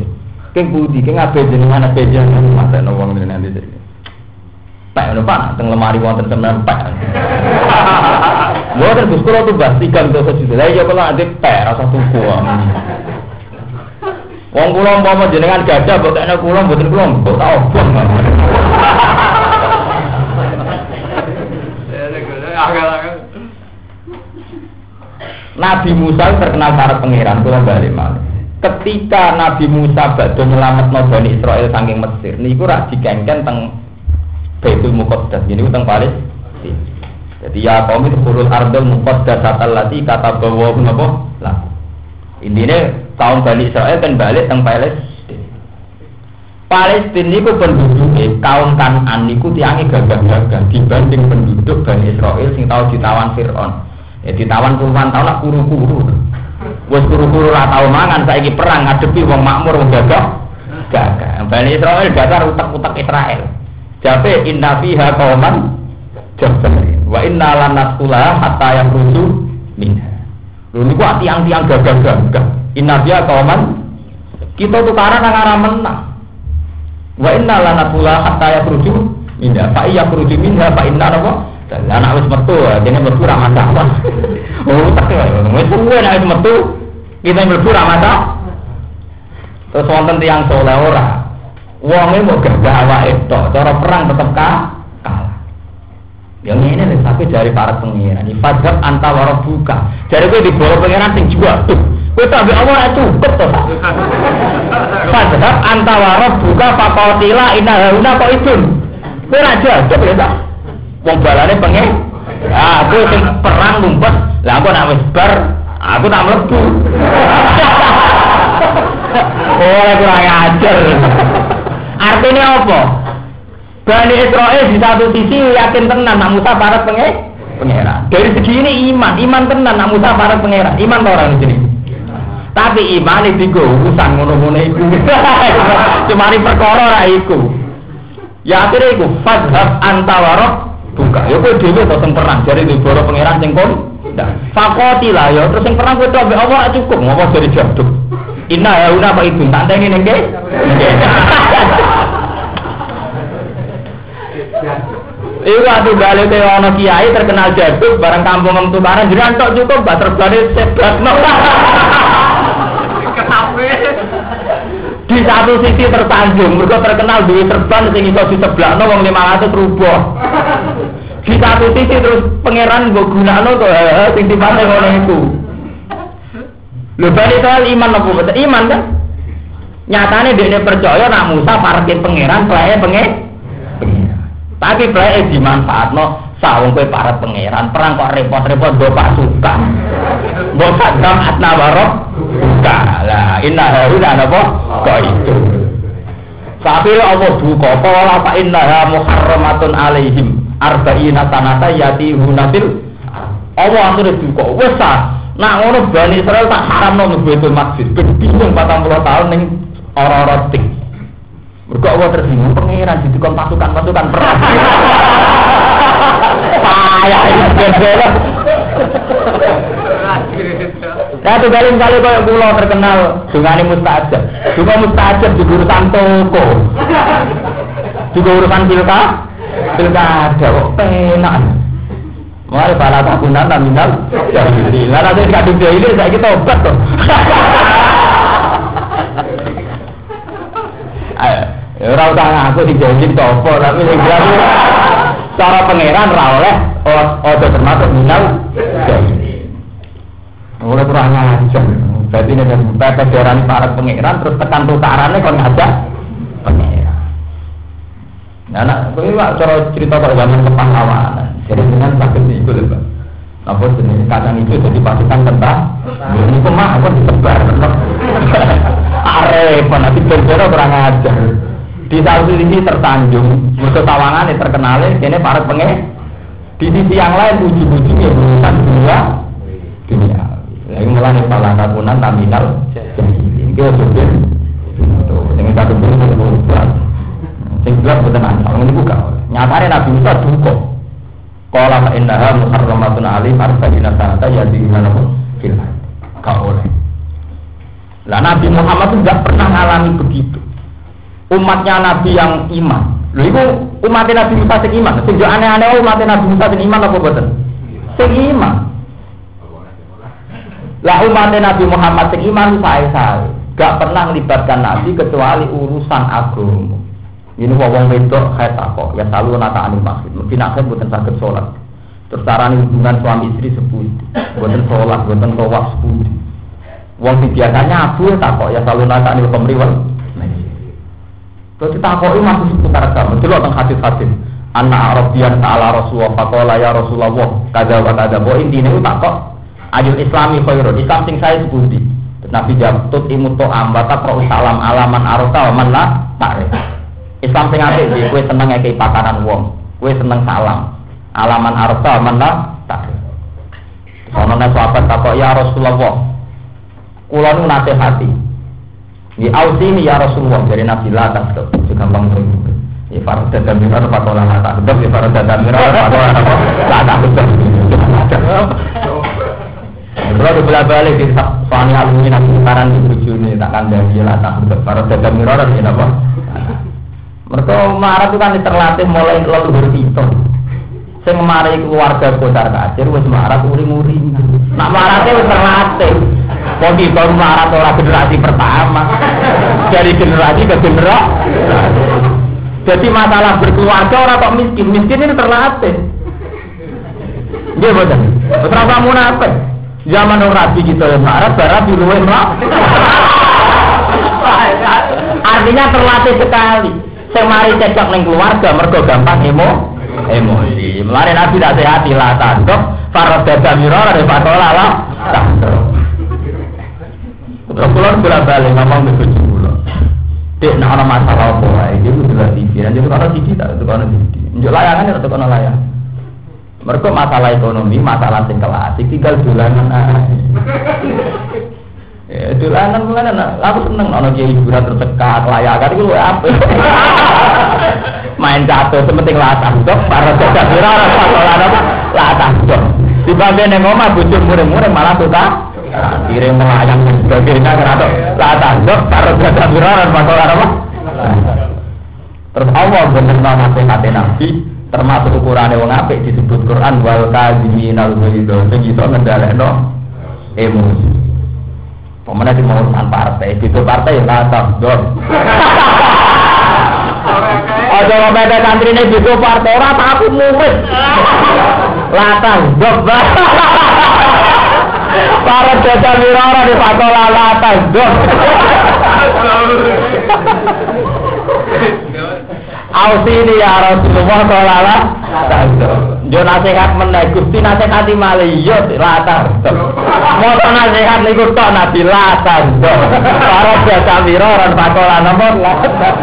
Keng budi, keng abe jenengan abe jenengan masa no wong nanti jadi. Pak, no pak, teng lemari wonten temen pak. Kan Gus Kulo tuh bahas tiga untuk sejuta. Lah iya kalau ada pak rasa tuku. Wong kulo mau jenengan gajah, buat kena kulo, buatin kulo, buat tau pun. Nabi Musa terkenal para pangeran kula balik malih. Ketika Nabi Musa badhe nyelametno Bani Israel saking Mesir niku rak dikengken teng Baitul Muqaddas ini teng Palestina. Jadi ya kaum itu kurul ardul muqaddas allati kata bahwa napa lah. Intine kaum Bani Israel kan balik teng Palestina. Palestina niku penduduknya kaum Kanan niku tiange gagah-gagah dibanding penduduk Bani Israel sing tau ditawan Fir'aun. Ya ditawan puluhan tahun lah kuru-kuru. Wes kuru-kuru lah tau mangan saiki perang ngadepi wong makmur wong gagah. Gagah. Bani Israel dasar utak-utak Israel. Jabe inna fiha qauman jabbarin. Wa inna lan nadkhula hatta yakhruju minha. Lho niku tiang-tiang gagah-gagah. Inna dia kauman kita tukaran nang arah menang. Wa inna lan nadkhula hatta yakhruju minha. Fa iya yakhruju minha fa inna apa? Dan anak wis metu, dene mlebu ra masalah. Oh, tak ya. Wis suwe nek wis metu, kita mlebu ra masalah. Terus wonten tiyang soleh ora. Wonge mau gagah awake tok, cara perang tetep ka kalah. Yang ini nih, tapi dari para pengiran. Ifadhab antawara buka. Dari gue di bawah pengiran sing juga tuh. Gue tak ambil Allah cukup tuh. Fadhab antawara buka inna hauna kok itu. Gue raja, coba ya tak. Wong balane pengen. Ah, aku sing perang ngumpet. Lah aku nak wis bar, aku tak mlebu. Oh, kurang ajar. Artinya apa? Bani Israel di satu sisi yakin tenan nak Musa para pengen pangeran. Dari segi ini iman, iman tenan nak Musa para pangeran. Iman orang ini. Tapi iman itu urusan ngono-ngono itu. Cuma perkara ra iku. Ya akhirnya iku fadhab antawarok buka. Ya kowe dhewe kok sing perang jare di boro pangeran sing kon. Fakoti lah ya terus sing perang kowe tok Allah cukup ngopo dari jaduk. Inna ya una apa itu? Tak ini nengke. Iku atuh balik ke ono kiai terkenal jaduk barang kampung tukaran jadi antok cukup gak terbalik sebabno. Di satu sisi tersanjung, mereka terkenal duit serban sing iso diseblakno wong 500 rubuh. Di satu sisi terus pangeran mbok gunakno to sing dipate ngono iku. Lho bali soal iman apa betul? Iman kan? Nyatane dia percaya nak Musa parkir pangeran, playa pengen. Tapi playa dimanfaatno sawung kowe para pangeran, perang kok repot-repot go pasukan. Mbok sadam atna warok buka. Lah inna haruna apa? Kok itu. Tapi Allah duka pola fa inna muharramatun alaihim arba'ina sanata yati hunatil Allah akhirnya duka wes Nah ngono Bani Israel tak haram nang Baitul. Ben bingung 40 tahun ning ora-ora tik. Mergo Allah tersinggung pangeran didukung pasukan-pasukan perang. Payah ini beda. Nah, tuh kali kali kaya pulau terkenal dungane mustajab. Juga mustajab di urusan toko. Juga urusan pilka, pilkada kok penak. Mari para takunan nominal jadi Lah nanti kadung dia ini saya kita obat tuh. Ayo, ora usah ngaku dijanji topo tapi sing cara pangeran ra oleh ojo termasuk minal jadi. Oleh kurang ajar. Berarti ini dari pepet diorani para pangeran terus tekan tukarannya kon ngajak pangeran. Nah, nah, ini pak cara cerita pada zaman kepahlawanan. Jadi dengan sakit itu lho, Pak. Apa jenis kacang itu jadi pasukan tentang ini kemah apa disebar Arep, nanti berbeda kurang ajar Di satu sisi tertanjung Musuh tawangan ini terkenal Ini para penge Di sisi yang lain ujung-ujungnya urusan dunia Dunia Lagi mulai kepala kakunan taminal Jadi ini sudah Dengan satu beri Sing jelas betul nanti Ini buka Nyatanya Nabi Musa duka Kala fa innaha muharramatun alim arba'ina sanata ya di mana pun fil Kau oleh. Lah Nabi Muhammad itu tidak pernah mengalami begitu. Umatnya Nabi yang iman. Lho itu umatnya Nabi Musa sing iman. Sing aneh-aneh umatnya Nabi Musa sing iman apa boten? Sing iman. Lah umatnya Nabi Muhammad sing iman sae-sae. Gak pernah melibatkan Nabi kecuali urusan agama. Ini wong wedok haid takok, ya selalu nata anil maksud. Mungkin akhir buatan sakit sholat. Terus caranya hubungan suami istri sepuluh, buatan sholat, buatan tawaf sepuluh. Wong si biasanya abu ya takok, ya selalu nata anil pemriwal. Terus takok ini masih seputar agama. Itu loh hadis-hadis. Anak Arabian ta'ala Rasulullah Fakola ya Rasulullah Kada wa kada Bahwa intinya itu Ayul Islami khairun Islam sing saya sepuluh Nabi jawab Tut imut to'am Wata salam alaman arota wa man la ta'rif Islam sing apik iki kowe seneng ngekeki pakaran wong, kowe seneng salam. Alaman arsa mana tak. Ono nek sahabat takok ya Rasulullah. Kula nu nasihati. Di ausini ya Rasulullah dari Nabi lah tak juga gampang Ya farad dada mirar pakola la takdab ya farad dada mirar pakola apa? La takdab. Kalau di bola balik di soalnya alumni nanti sekarang di bujuni tak kandani lah takdab farad dada mirar ini apa? Mereka marah itu kan terlatih mulai leluhur itu. Sing mari keluarga kocar kacir wis marah uring-uring. Nak marah wis terlatih. Mau kita marah orang generasi pertama. Dari generasi ke generasi. Jadi masalah berkeluarga orang kok miskin, miskin ini terlatih. Dia betul. Berapa munafik? Zaman orang rabi kita yang marah, barang di luar Artinya terlatih sekali. Saya mari cecok neng keluarga, mergo gampang emo, emosi. Mulai nabi tak sehat lah tandok, farad dada miror ada patola lah. Terus pulang bolak balik ngomong ke bojo kula. Dek nak ana masalah apa iki kudu lagi pikiran jadi kalau tak itu kalau siji. Njuk layangan ya tetep ana layang. Mereka masalah ekonomi, masalah sing klasik tinggal dolanan ae. Ya, dolanan mulane aku seneng ana kiai hiburan tercekat, layakan iku apa? Main catur sementing latah dok, para jaga viral apa apa latah dok. Di bagian yang ngomong bujur murah-murah malah suka kirim melayang dan sebagainya karena latah dok, para jaga viral apa apa. Terus Allah bener nasihat Nabi termasuk ukurannya wong apik disebut Quran wal kadhiminal ghaidha sing iso ngendhalekno emosi. Pemenang di urusan partai, itu partai lah dong. Ojo ngomong santri ini itu partai orang aku murid. Latang dong. Para jajah mirara di pakola latang dong. Ausini ya Rasulullah sallallahu Jo nasihat meneh Gusti nasihati malih yo latar. Mau nasihat niku tok Nabi latar. Para jasa wira ora pakola nomor latar.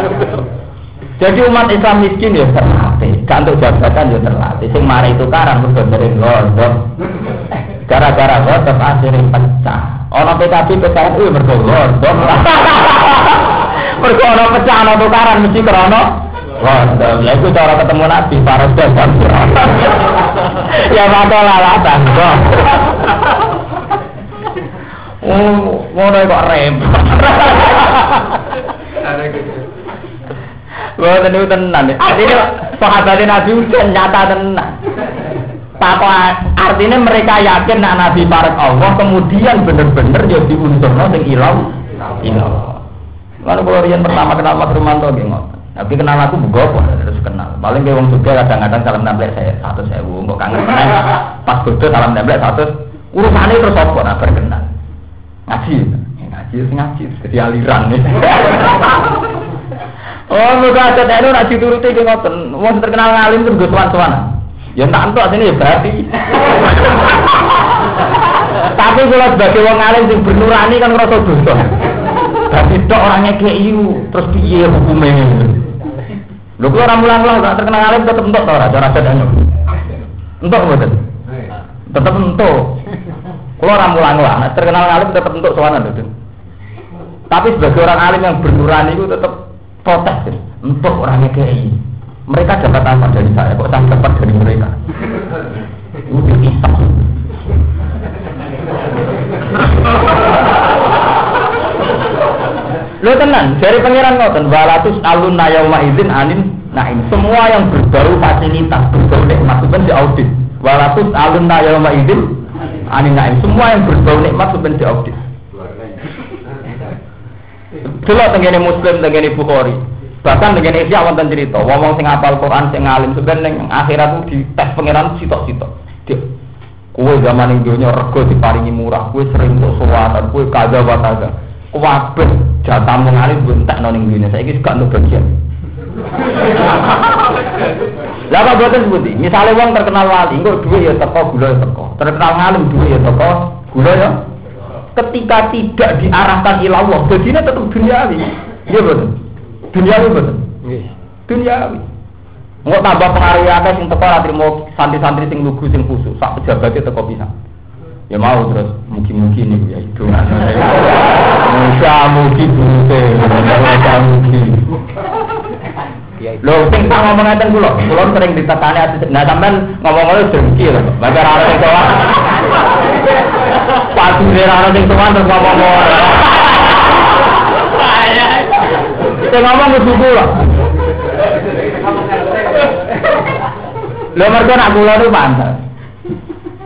Jadi umat Islam miskin ya terlatih, gak untuk jabatan ya terlatih. Sing mari itu karang mergo sering gondok. Gara-gara gondok akhirnya pecah. Ono PKB PKNU mergo gondok. Mergo ono pecah ono tukaran mesti krono Gondok. Ya itu cara ketemu Nabi para jasa Ya pakola latar. Oh, ngono kok repot. Wah, niku tenan. Artinya sahabat Nabi udah nyata tenan. Papa artinya mereka yakin nak Nabi parek Allah kemudian bener-bener ya diunturno sing ilau ilau. Lalu kalau rian pertama kenal Mas Rumanto nggih Tapi kenal aku buka apa terus kenal. Paling kayak wong juga kadang-kadang salam nempel saya satu sewu, kok kangen Pas bodoh salam nempel satu urusannya terus apa nah berkenal. Ngaji, ngaji, ngaji, jadi aliran nih. Oh, muga ada tenu nak dituruti ki ngoten. Wong terkenal ngalim terus sowan-sowan. Ya tak entuk asine ya berarti. Tapi kalau sebagai wong alim sing bernurani kan ngerasa dosa. Tapi tok orangnya kayak terus piye hukumnya? Lho kula ora mulang-mulang tak terkenal alim tetep entuk to ora cara sedanya. Entuk mboten? Tetep entuk. Kula ora mulang-mulang, terkenal alim tetep entuk sowanan lho. Tapi sebagai orang alim yang bernurani itu tetap protes untuk orangnya KI. Mereka dapat apa dari saya? Kok saya dapat dari mereka? Itu kita. Lo tenang, dari pangeran ngoten, walatus alun nayauma izin anin naim. Semua yang berbau fasilitas, berbau nikmat itu di audit. Walatus alun nayauma izin anin naim. Semua yang berbau nikmat itu di audit. Dulu tenggene muslim, tenggene bukhari. Bahkan tenggene isya wonten cerita, wong sing apal Quran sing alim sebenarnya akhirat itu di tes pangeran sitok-sitok. Kue zaman yang dunia rego diparingi murah, kue sering untuk suwatan, kue kaza wataga. Kabeh jatah mengalir bentak noning dunia, saya kira untuk bagian. Lah apa boten sebuti? Misalnya wong terkenal wali, engko duwe ya teko, gula ya teko. Terkenal ngalim duwe ya teko, gula ya ketika tidak diarahkan ilallah, jadinya tetap duniawi. Iya betul. Duniawi betul. Duniawi. Nggak tambah pengaruh akeh sing teko ora trimo santri-santri sing lugu sing khusus, sak pejabatnya teko bisa. Ya mau terus mugi-mugi nih ya itu. Musa mugi bute, musa mugi. Iya Lho sing tak ngomong ngeten kula, kula sering ditekani ati nah sampean ngomong ngono dengki lho. Maka ora sing sowan. Pasti ora ana sing sowan terus ngomong ngono. Sing ngomong kudu kula. Lho mergo nak kula itu pantes.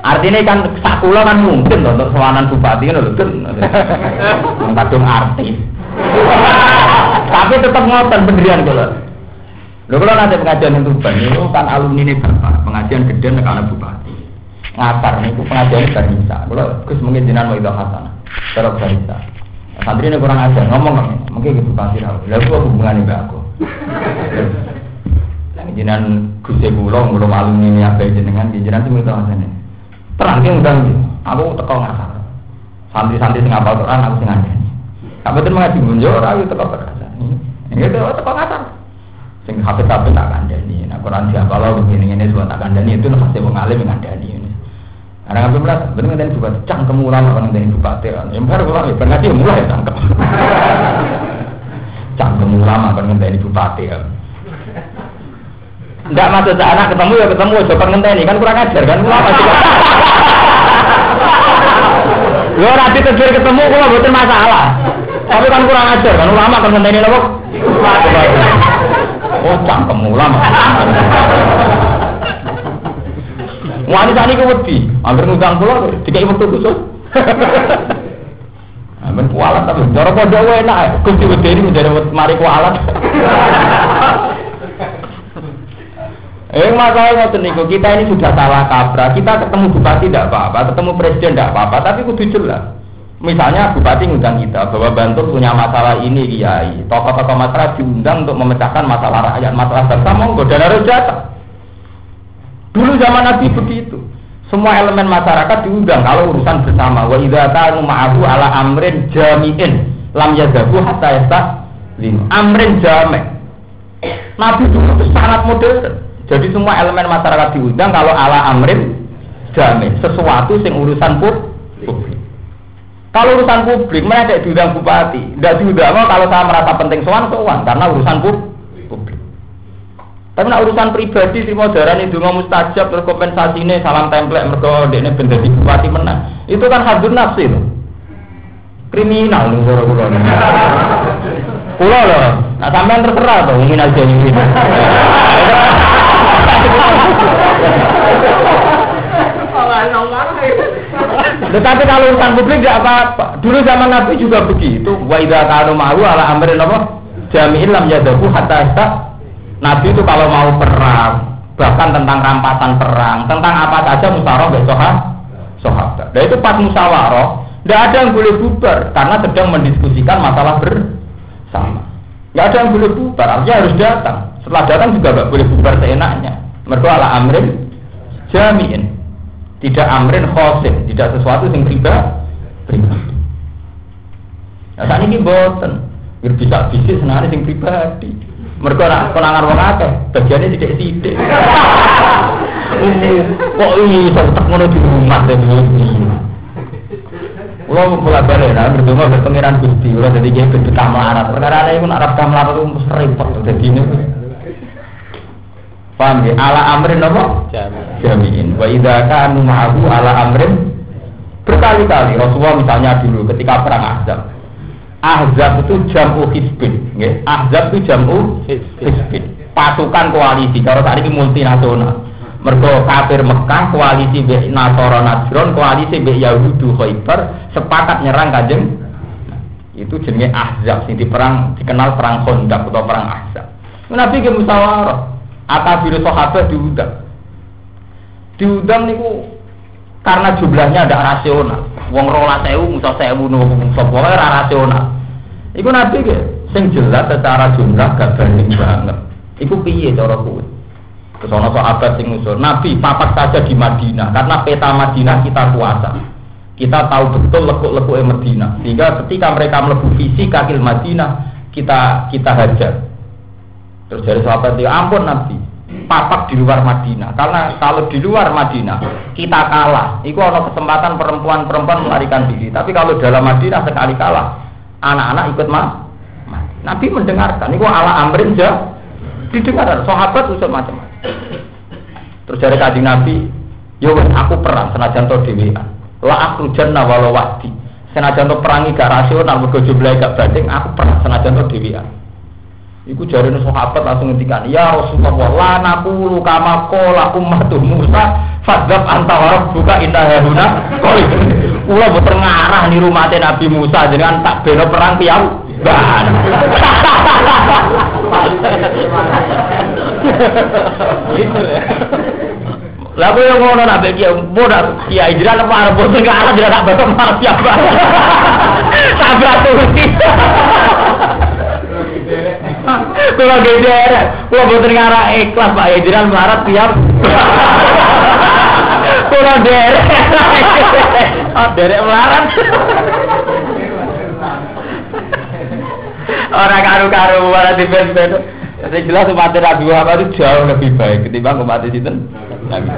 Artinya kan sak kula kan mungkin loh untuk sowanan bupati kan lho kan. Kadung artis. Tapi tetap ngoten pendirian kula. Lho kula nanti pengajian yang Tuban itu kan alumni ini bapak, pengajian gede nek ana bupati. Ngatar niku pengajian barisa. Kula Gus mungkin jenengan mau itu hasanah. Terus barisa. Santri ini kurang ajar ngomong kok. Mungkin gitu bupati lah. Lalu apa hubungannya mbak aku? Yang jenengan Gus kula kula alumni ini apa jenengan jenengan sing itu hasanah. Terang ki undang Aku teko ngasar. Santri-santri sing apal Quran aku sing. Tapi itu mengaji munjo ora aku teko berasa. Ini itu teko ngasar. Sing hafid-hafid tak kandani. Nah Quran siapa lo begini ini semua tak kandani itu pasti wong alim ini. Karena ngambil belas, bener ngandani juga cangkem ulama kan ngandani bupati kan. Yang baru ulama ya ngaji mulai cangkem. Cangkem ulama kan ngandani bupati kan. Enggak masuk ke anak ketemu ya ketemu coba ngenteni kan kurang ajar kan ulama juga. Yo nanti tegur ketemu kula mboten masalah. Tapi kan kurang ajar kan ulama kan ngenteni napa? Oh cangkem ulama. Wanita ini wedi, hampir ngundang kula dikai wektu khusus. Amin kualat tapi cara padha enak. Gusti wedi ini menjadi mari kualat. Eh masalah ngoten niku kita ini sudah salah kaprah. Kita ketemu bupati tidak apa-apa, ketemu presiden tidak apa-apa, tapi kudu jelas. Misalnya bupati ngundang kita bahwa Bantul punya masalah ini kiai, tokoh-tokoh masyarakat diundang untuk memecahkan masalah rakyat, masalah bangsa monggo dan harus datang. Dulu zaman Nabi begitu. Semua elemen masyarakat diundang kalau urusan bersama. Wa idza kanu ma'ahu ala amrin jami'in lam yadhabu hatta yastaslim. Amrin jami'. Nabi dulu itu sangat modern. Jadi semua elemen masyarakat diundang kalau ala amrin jami sesuatu sing urusan publik. Kalau urusan publik mereka tidak diundang bupati, tidak diundang kalau saya merasa penting soan soan karena urusan publik. Tapi nak urusan pribadi si modern itu ngomong mustajab terus kompensasi ini salam template mereka ini benda di bupati menang. Itu kan hadun nafsi loh. Kriminal nih kulo kulo. Kulo loh. Nah sampean terserah tuh ingin aja ini. Tetapi kalau urusan publik tidak apa-apa. Dulu zaman Nabi juga begitu. Wa idza kanu ma'ru ala amrin apa? Jami'in lam yadahu hatta Nabi itu kalau mau perang, bahkan tentang rampasan perang, tentang apa saja musyawarah besok sahabat. Dan itu pas musyawarah, tidak ada yang boleh bubar karena sedang mendiskusikan masalah bersama. Tidak ada yang boleh bubar, artinya harus datang. Setelah datang juga nggak boleh bubar seenaknya. Mereka ala amrin jami'in. Tidak amrin khosim, tidak sesuatu yang pribadi. pribadi. Nah, saat ini boten. Biar bisa bisnis senang yang pribadi. Mereka nak konangan wong akeh, bagiannya tidak sidik. Kok ini tetap ngono di rumah dan ini. Kulo mulai balik, nah berdua berpengiran gusti, kulo jadi dia berduka melarat. Perkara ini pun Arab melarat repot, jadi ini. Paham ya? Ala amrin apa? Jami'in. Wa idza kanu ma'ahu ala amrin berkali-kali Rasulullah misalnya dulu ketika perang Ahzab. Ahzab itu jamu hizbin, nggih. Ahzab itu jamu hizbin. Pasukan koalisi, kalau ini multinasional. Mergo kafir Mekah koalisi be Nasara Najron, koalisi be Yahudu Khaibar sepakat nyerang Kanjeng itu jenenge Ahzab sing diperang dikenal perang Khandaq atau perang Ahzab. Nabi ke musyawarah, akabir sahabat diundang. Diundang niku karena jumlahnya ada rasional. Wong rola sewu, musa sewu, nunggu sapa ora rasional. Iku nabi ke, sing jelas secara jumlah gak banding banget. Iku piye cara kuwi? Terus sahabat sing usul, Nabi papat saja di Madinah karena peta Madinah kita kuasa. Kita tahu betul lekuk-lekuk Madinah. Sehingga ketika mereka melebu visi kaki Madinah, kita kita hajar. Terus dari sahabat dia, ampun Nabi, papak di luar Madinah. Karena kalau di luar Madinah kita kalah, itu ada kesempatan perempuan-perempuan melarikan diri. Tapi kalau dalam Madinah sekali kalah, anak-anak ikut mah. Nabi mendengarkan. Itu ala amrin jah. Didengar sahabat usul macam-macam. Terus dari kajian Nabi, yo wes aku perang senajan to dhewean. La aku janna walau wadi. Senajan to perangi gak rasional mergo jumlahe gak banding, aku perang senajan to dhewean. Iku jarene sahabat langsung ngendikan, "Ya Rasulullah, la naqulu kama qala ummatu Musa, fadzab anta wa rabbuka inna hauna qali." Kula boten ngarah niru mate Nabi Musa jenengan tak bela perang piyam. Ban. Gitu ya. Lah yang ngono nak beki bodak kiai jiran apa arep boten ngarah jiran tak bapak marah siapa. Tabrak tuh. Kula geger, kula boten ngarah ikhlas Pak Ejiran melarat tiap. Kula derek. Oh, derek melarat. Orang karu-karu malah di bed Yang jelas umat Nabi Muhammad itu jauh lebih baik ketimbang umat itu Nabi.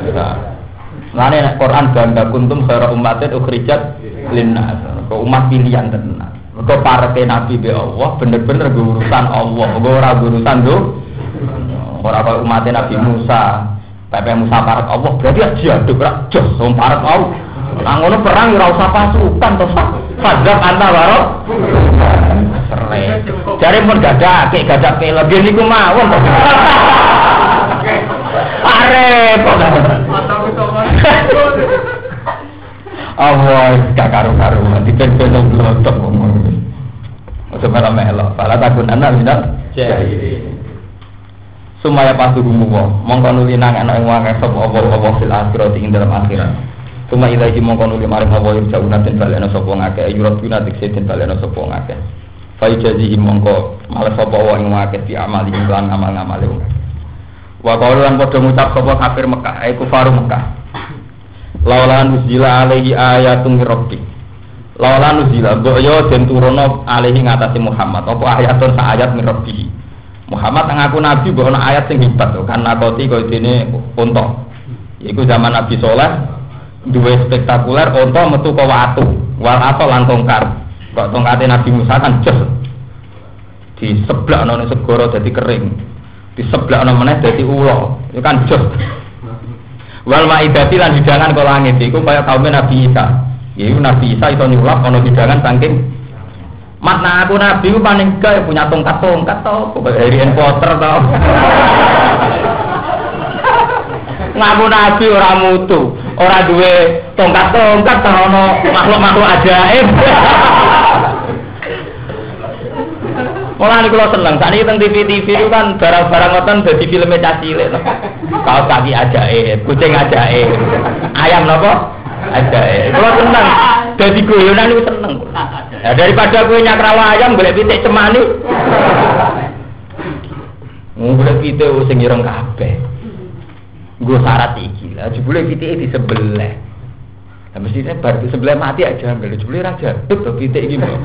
Lalu nek Quran bangga kuntum khairu ummatin ukhrijat linnas. Umat pilihan tenan. Mergo parete Nabi be Allah bener-bener urusan Allah, gue ora urusan do. Ora kaya umat Nabi Musa. Pepe Musa parek Allah berarti aja aduk ora jos wong Allah. Nah ngono perang ora usah pasukan to Fadzab anta waro. Sere. Jare pun gadake gadake lagi niku mawon to. Allah gak karu-karuan dipen-pen blotok ngomong. Ojo malah melok, pala takun anak minat jahilin. Sumaya pasti gumuwa, mongko nuli nang ana ing wong sapa apa-apa fil akhirat ing dalam akhirat. Suma ilahi mongko nuli maring apa ing jauna den balena sapa ngake ayurat bina dikse den balena sapa ngake. Fa jazihi mongko malah sapa wa ing ngake di amali ing lan amal-amale wong. Wa qalu lan padha ngucap sapa kafir Mekah, ai kufaru Mekah. Laula nuzila alaihi ayatun rabbi. Laula nuzila mbok yo den turono alaihi ngatasi Muhammad apa ayatun sa ayat min rabbi. Muhammad ngaku nabi mbok ana ayat sing hebat kan nakoti koyo dene unta. Iku zaman Nabi Soleh duwe spektakuler unta metu ke watu, wal atau lan tongkar. Kok tongkate Nabi Musa kan jos di sebelah ana segara dadi kering. Di sebelah ana meneh dadi ula. Itu kan jos. Wal maidati lan hidangan ke langit iku kaya kaum Nabi Isa. Iku Nabi Isa iso nyulap ana hidangan saking Makna aku Nabi ku paling gak punya tongkat-tongkat to, Harry Potter to. Ngaku Nabi ora mutu, ora duwe tongkat-tongkat ta ono makhluk-makhluk ajaib. Mulane kula seneng, sakniki teng TV-TV itu kan barang-barang ngoten dadi filme cah cilik to. Kaos kaki ajaib, kucing ajaib. Ayam napa? Ajaib. Kula seneng. Dadi guyonan niku seneng. Ya daripada kowe nyakrawa ayam golek pitik cemani. Golek pitik sing ireng kabeh. Gue syarat iki lah, jebule pitike di sebelah. Nah, mestinya bar di sebelah mati aja, ambil jebule raja. Tuh, pitik mbok.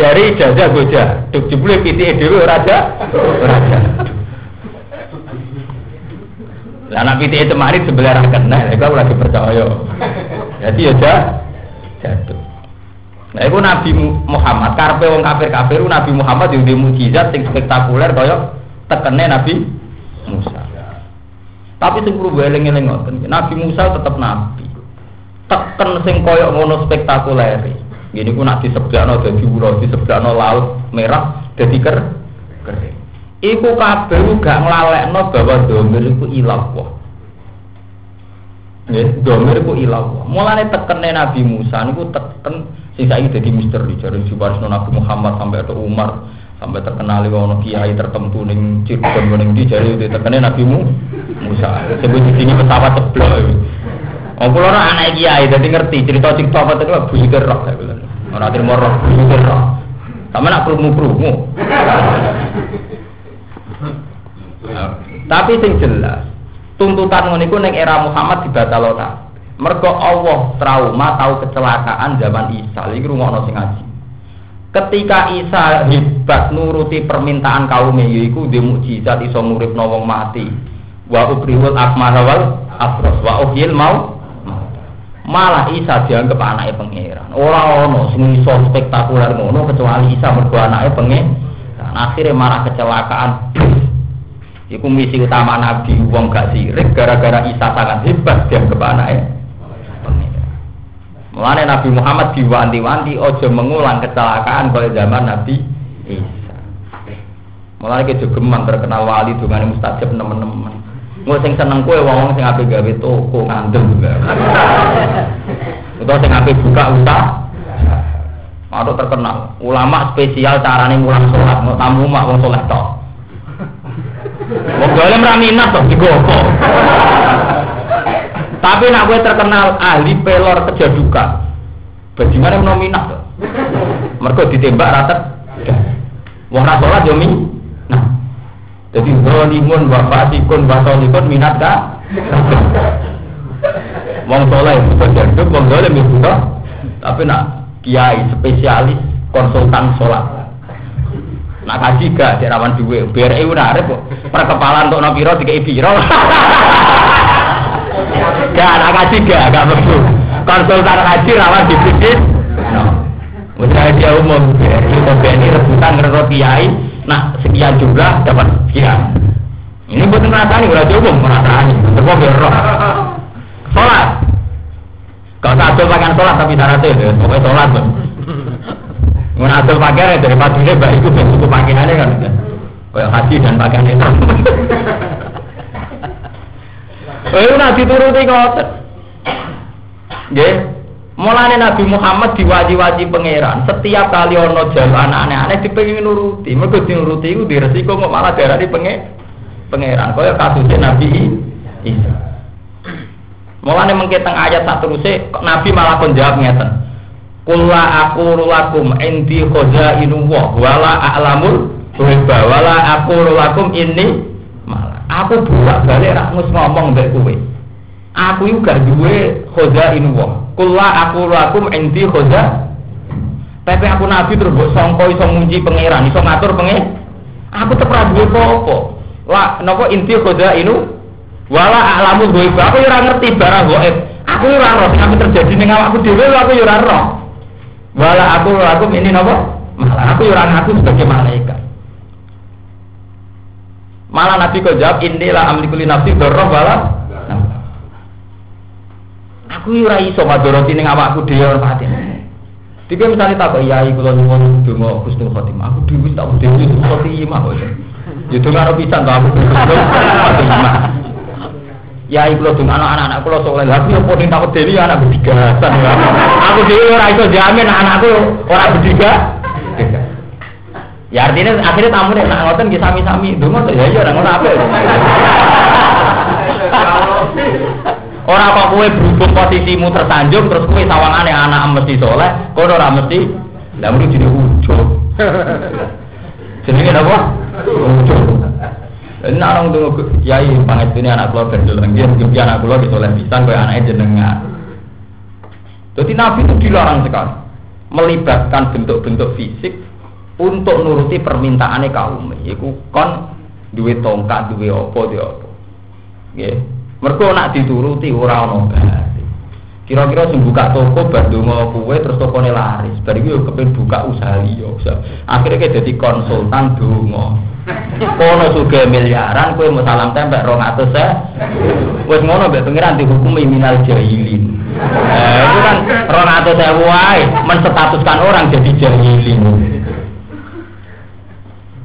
Dari ijazah goja, duk jebule pitike dhewe raja, raja. Lah anak pitike temari sebelah ra kena, iku ora dipercaya. Jadi ya jah, jatuh. Nah, itu Nabi Muhammad, karpe wong kafir-kafir, Nabi Muhammad yang di mujizat yang spektakuler kaya tekene Nabi Musa. Tapi sing perlu eling-eling Nabi Musa tetap nabi. Teken sing kaya ngono spektakuler. Gini ku nak di sebelahno dadi ura, di sebelahno laut merah dadi ker kering. Iku kabeh gak nglalekno bahwa domir iku ilah wah. Nggih, domir iku ilah wah. Mulane tekene Nabi Musa niku teken sing saiki dadi misteri jare Jubarisno Nabi Muhammad sampai ke Umar sampai terkenal ono kiai tertentu ning Cirebon ning di jare tekene Nabi Musa. Sebut di sini pesawat ceblok. Oh, kula ora anak kiai dadi ngerti cerita-cerita apa itu bunyi roh saya bilang. Ora terima roh bunyi roh. Sama nak krungu-krungu. Tapi sing jelas, tuntutan ngono iku ning era Muhammad dibatalo ta. Mergo Allah trauma tahu kecelakaan zaman Isa. Iki rumono sing ngaji. Ketika Isa hebat nuruti permintaan kaumnya yaiku di mukjizat iso nguripno wong mati. Wa ubrihul akmara wal afros wa uhyil mau malah Isa dianggap anaknya pangeran. Ora ono sing iso spektakuler ngono kecuali Isa mergo anaknya pangeran. pangeran. Akhirnya malah kecelakaan. Iku misi utama Nabi wong gak sirik gara-gara Isa sangat hebat dia ke anaknya. Mulane Nabi Muhammad diwanti-wanti ojo mengulang kecelakaan pada zaman Nabi Isa. Mulane ke jogeman terkenal wali dungane mustajab teman-teman. Mau sing seneng kue wong sing ape gawe toko ngandel juga. Utawa sing ape buka usaha. Atau terkenal ulama spesial carane mulang sholat mau tamu mak wong sholat tok. Wong golem ra minat to digopo. Tapi nak gue terkenal ahli pelor kejaduka. Bagaimana mau minat to? Mergo ditembak rata. Wong ra salat yo. Jadi zalimun wa fasikun wa salikun minat ka? Wong soleh itu jaduk, wong zalim itu Tapi nak kiai spesialis konsultan sholat Nak kaji gak cek rawan duwe. BRI udah arep kok. Perkepalan untuk nopiro tiga piro. Gak nak kaji gak gak mlebu. Konsultan kaji rawan dibikin. No. Misalnya dia umum BRI atau BNI rebutan ngerot kiai. Nah sekian jumlah dapat sekian. Ini buat ngerasani, udah umum ngerasani. Terus roh. Sholat. Kau tak pakai sholat tapi syaratnya, ya. pokoknya sholat. Mengatur pakaian dari padunya baik itu ben suku pakaiannya kan. Kayak haji dan pakaiannya. Eh nabi turuti ngoten. Nggih. Mulane Nabi Muhammad diwaji-waji pangeran. Setiap kali ono jalan aneh-aneh dipengin nuruti. Mergo dinuruti iku diresiko kok malah darani penge pangeran. Kaya kasusnya Nabi Isa. Mulane mengke teng ayat sak teruse Nabi malah kon jawab ngeten. Kula aku lakum indi inu wa wala a'lamul ghaiba wala aku lakum ini malah aku bolak balik ra ngomong mbek kowe. Aku iku gak duwe inu wa. Kula aku lakum indi khoza Tapi aku nabi terus mbok sangka iso munji pangeran, iso ngatur pengen. Aku tetep duwe apa-apa. Lah napa inti inu wala a'lamul ghaiba. Aku ora ngerti barang gaib. Aku ora roh sing terjadi ning awakku dhewe aku ora roh. Wala aku aku ini nopo? Malah aku orang aku sebagai malaikat. Malah Nabi kau jawab inilah amlikuli nafsi doroh wala. Aku ora iso madoroti ning awakku dhewe ora pati. Tiga misalnya tak kok yai kula nyuwun donga husnul khotimah. Aku dhewe tak dhewe husnul khotimah kok. Ya donga pisan to aku. Ya iku lho anak-anak kula soleh. Aku yo tak wedeni anak berdigatan ya. Aku dhewe ora iso jamin anakku ora berdiga. Ya artinya akhirnya tamu nek nak ngoten sami-sami ndonga to ya ya ora ngono apa. Ora kok kowe berhubung posisimu tersanjung terus kowe sawangane anak mesti soleh, kowe ora mesti. Lah mesti jenenge ujug. Jenenge apa? Ujug. Ini orang tuh kiai panget ini anak keluar dari dalam dia mungkin anak keluar bisa oleh pisan kayak anaknya jenengan. Jadi Nabi itu dilarang sekali melibatkan bentuk-bentuk fisik untuk nuruti permintaannya kaum. Iku kon duit tongkat, duit opo, duit opo. Ya, mereka nak dituruti orang orang Kira-kira sing buka toko mau kue terus toko laris. Bari yo kepen buka usaha liya. Akhirnya kayak jadi konsultan donga. Kono juga miliaran kue mau salam rong atus ya. Wes ngono mbek pengiran dihukumi minal jahilin. Eh, itu kan rong atus saya wae menstatuskan orang jadi jahilin.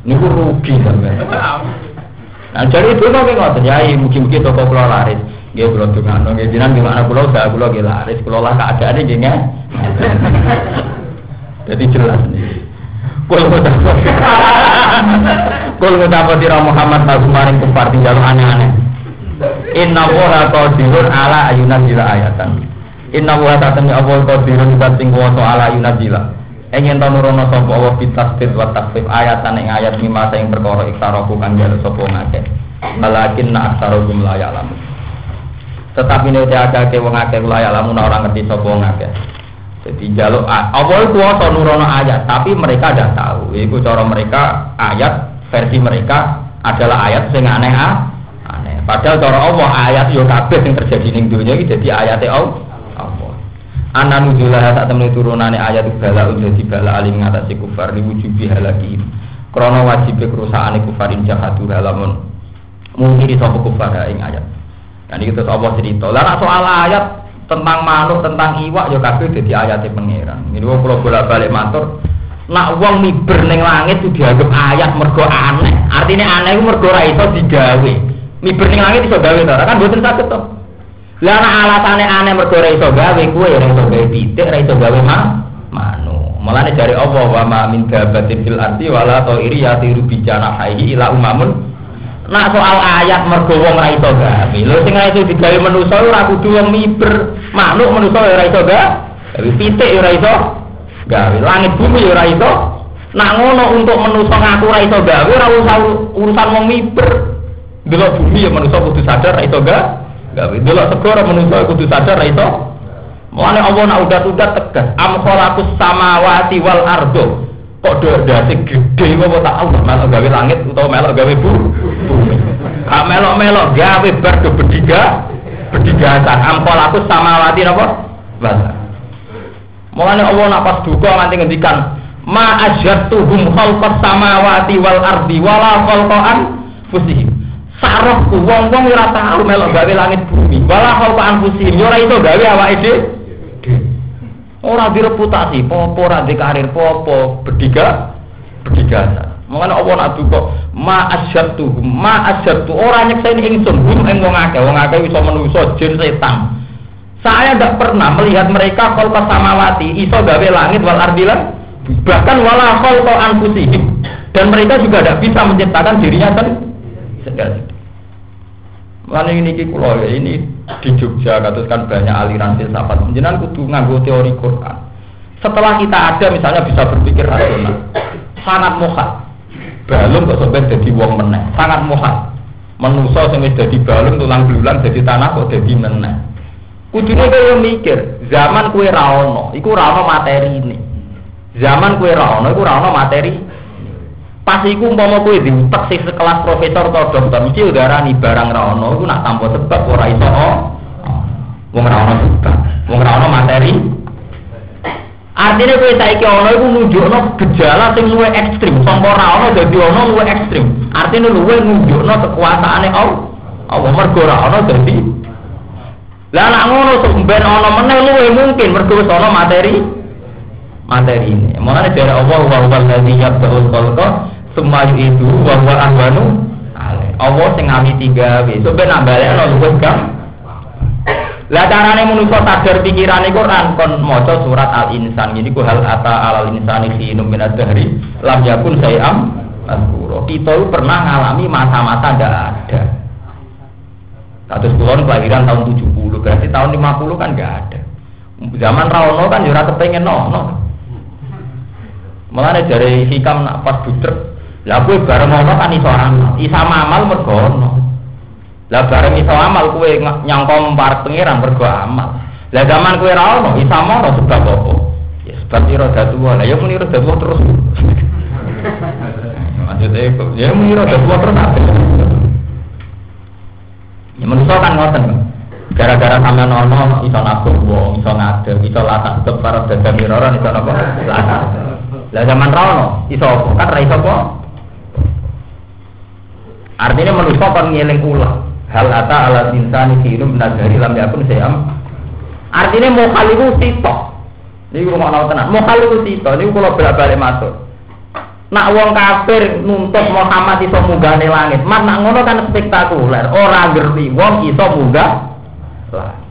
Ini rugi sampai. Nah, jadi itu nggak ngotot ya, mungkin-mungkin toko keluar laris. Nggih kula dongakno nggih jenengan gimana kula gak kula nggih laris kula lah keadaane nggih nggih. Jadi jelas nih. Kul ngucap Kul ngucap sira Muhammad lagu maring kufar tinggal aneh-aneh. Inna woha qadirun ala ayunan jila ayatan. Inna woha tatemi Allah qadirun sing kuwasa ala ayunan jila. Engin ta nurono sapa Allah bitasbit wa takfif ayatan ing ayat lima sing perkara iktaraku kang jare sapa ngake. Malakin na aksarum la ya'lamun. Tetapi ada ke wong akeh kula ya lamun orang ngerti sapa wong akeh. Jadi jaluk itu kuasa nurono ayat, tapi mereka tidak tahu. Itu cara mereka ayat versi mereka adalah ayat sing aneh aneh. Padahal cara Allah ayat yo kabeh sing terjadi ning dunia iki dadi ayate Allah. Ana nujulah sak temen turunane ayat bala udah bala alim ngatasi kufar diwujubi halaki. Krono wajib kerusakan kufarin jahadu halamun mungkin di sapa kufar ing ayat. Dan itu Allah cerita. Lah soal ayat tentang manuk, tentang iwak ya kabeh dadi ayate pangeran. Ini wong kula bolak-balik matur, nak wong miber ning langit itu dianggap ayat mergo aneh. Artinya aneh itu mergo iso digawe. Miber ning langit iso gawe ta? Kan mboten saged to. Lah nek alasane aneh mergo ora iso gawe, kuwe ora iso gawe pitik, ora iso gawe mah manu. Mulane dari Allah wa ma min dabatin fil ardi wala ta'iri yatiru bi janahihi ila umamun Nak soal ayat mergo wong ora iso gawe. Lho sing ora iso digawe manusa ora kudu wong miber. Manuk manusa ora iso gawe. Pitik ora iso gawe. Langit bumi ora iso. Nak ngono untuk manusa ngaku ora iso gawe ora usah urusan wong miber. Delok bumi ya manusa kudu sadar ora iso gawe. Gawe delok segara manusa kudu sadar ora iso. Mulane Allah nak udah-udah tegas. Am khalaqus samawati wal ardo. Kok dodase gede kok tak Allah melok gawe langit utawa melok gawe bumi. Kak melok-melok gawe bar do bediga bedigasan ampol aku samawati napa? Basa. Mulane Allah nak pas duka nganti ngendikan ma ajatuhum khalqas samawati wal ardi wala khalqan fusihim. Sarahku wong-wong ora tau melok gawe langit bumi. Wala khalqan fusihim ora iso gawe awake dhewe. Ora direputasi, popo ora karir popo, bediga bedigasan. Mengene apa nak duka ma asyatu ma asyatu ora nyekseni ingsun hum ing wong akeh wong akeh iso manusa jin setan. Saya tidak pernah melihat mereka kol samawati iso gawe langit wal ardilan bahkan wala kol anfusihim dan mereka juga tidak bisa menciptakan dirinya sendiri. Mana ini kulo ya ini di Jogja katus kan banyak aliran filsafat. Jenengan kudu nganggo teori Quran. Setelah kita ada misalnya bisa berpikir rasional, sangat muhat. Balung kok sampai jadi wong meneh, sangat muhat. Menusa wis dadi balung tulang belulang jadi tanah kok jadi meneh. Kudune kaya mikir, zaman kue ra ono, iku ra ono materi ini. Zaman kue ra ono, iku ra ono materi Pas iku umpama kowe diutek sing sekelas profesor atau dokter mesti udarani barang ra ono iku nak tanpa sebab ora iso oh. Wong ra ono sebab, wong ra ono materi. Artinya kowe saiki ono iku nunjukno gejala sing luwih ekstrim, sangka ra ono dadi ono luwih ekstrim. Artinya luwih nunjukno kekuasaane Allah. Allah mergo ra ono dadi Lah nak ngono sumber ono meneh luwih mungkin mergo wis ono materi materi ini. Mulane dari Allah wa huwa allazi yabda'ul khalqa semua itu bahwa ahwanu Allah sing tiga wis ben nambale ana luwih gam lah carane manusa sadar pikirane Quran kon maca surat Al Insan ini ku hal ata alal insani khinum min ad-dahri lam yakun sayam azkura kita pernah ngalami masa-masa ndak ada Kados kulon kelahiran tahun 70 berarti tahun 50 kan nggak ada zaman Rawono kan jurah kepengen no, no. Malah dari hikam nak pas budrek lah kowe bareng ngono kan iso amal. Isa amal mergo ono. Lah bareng iso amal kowe nyangka parek pangeran mergo amal. Lah zaman kowe ra ono, isa mono sebab apa? Ya sebab ira tua. Lah ya muni tua terus. Maksudnya ya muni tua terus apa? Ya manusia kan ngoten. Gara-gara sampean ono iso nabung wong, iso ngadeg, iso latah sebab para dagang miroran iso napa? Lah zaman ra ono, iso kan ra iso? Artinya manusia kan ngeling ulah. Hal ata ala insani hirum dari lam yakun sayam. Artinya mau kali itu sitok. Ini rumah nol tenan. Mau kali itu sitok. Ini kalau bolak balik masuk. Nak wong kafir nuntut Muhammad iso munggahne langit. Mas nak ngono kan spektakuler. Ora ngerti wong iso munggah langit.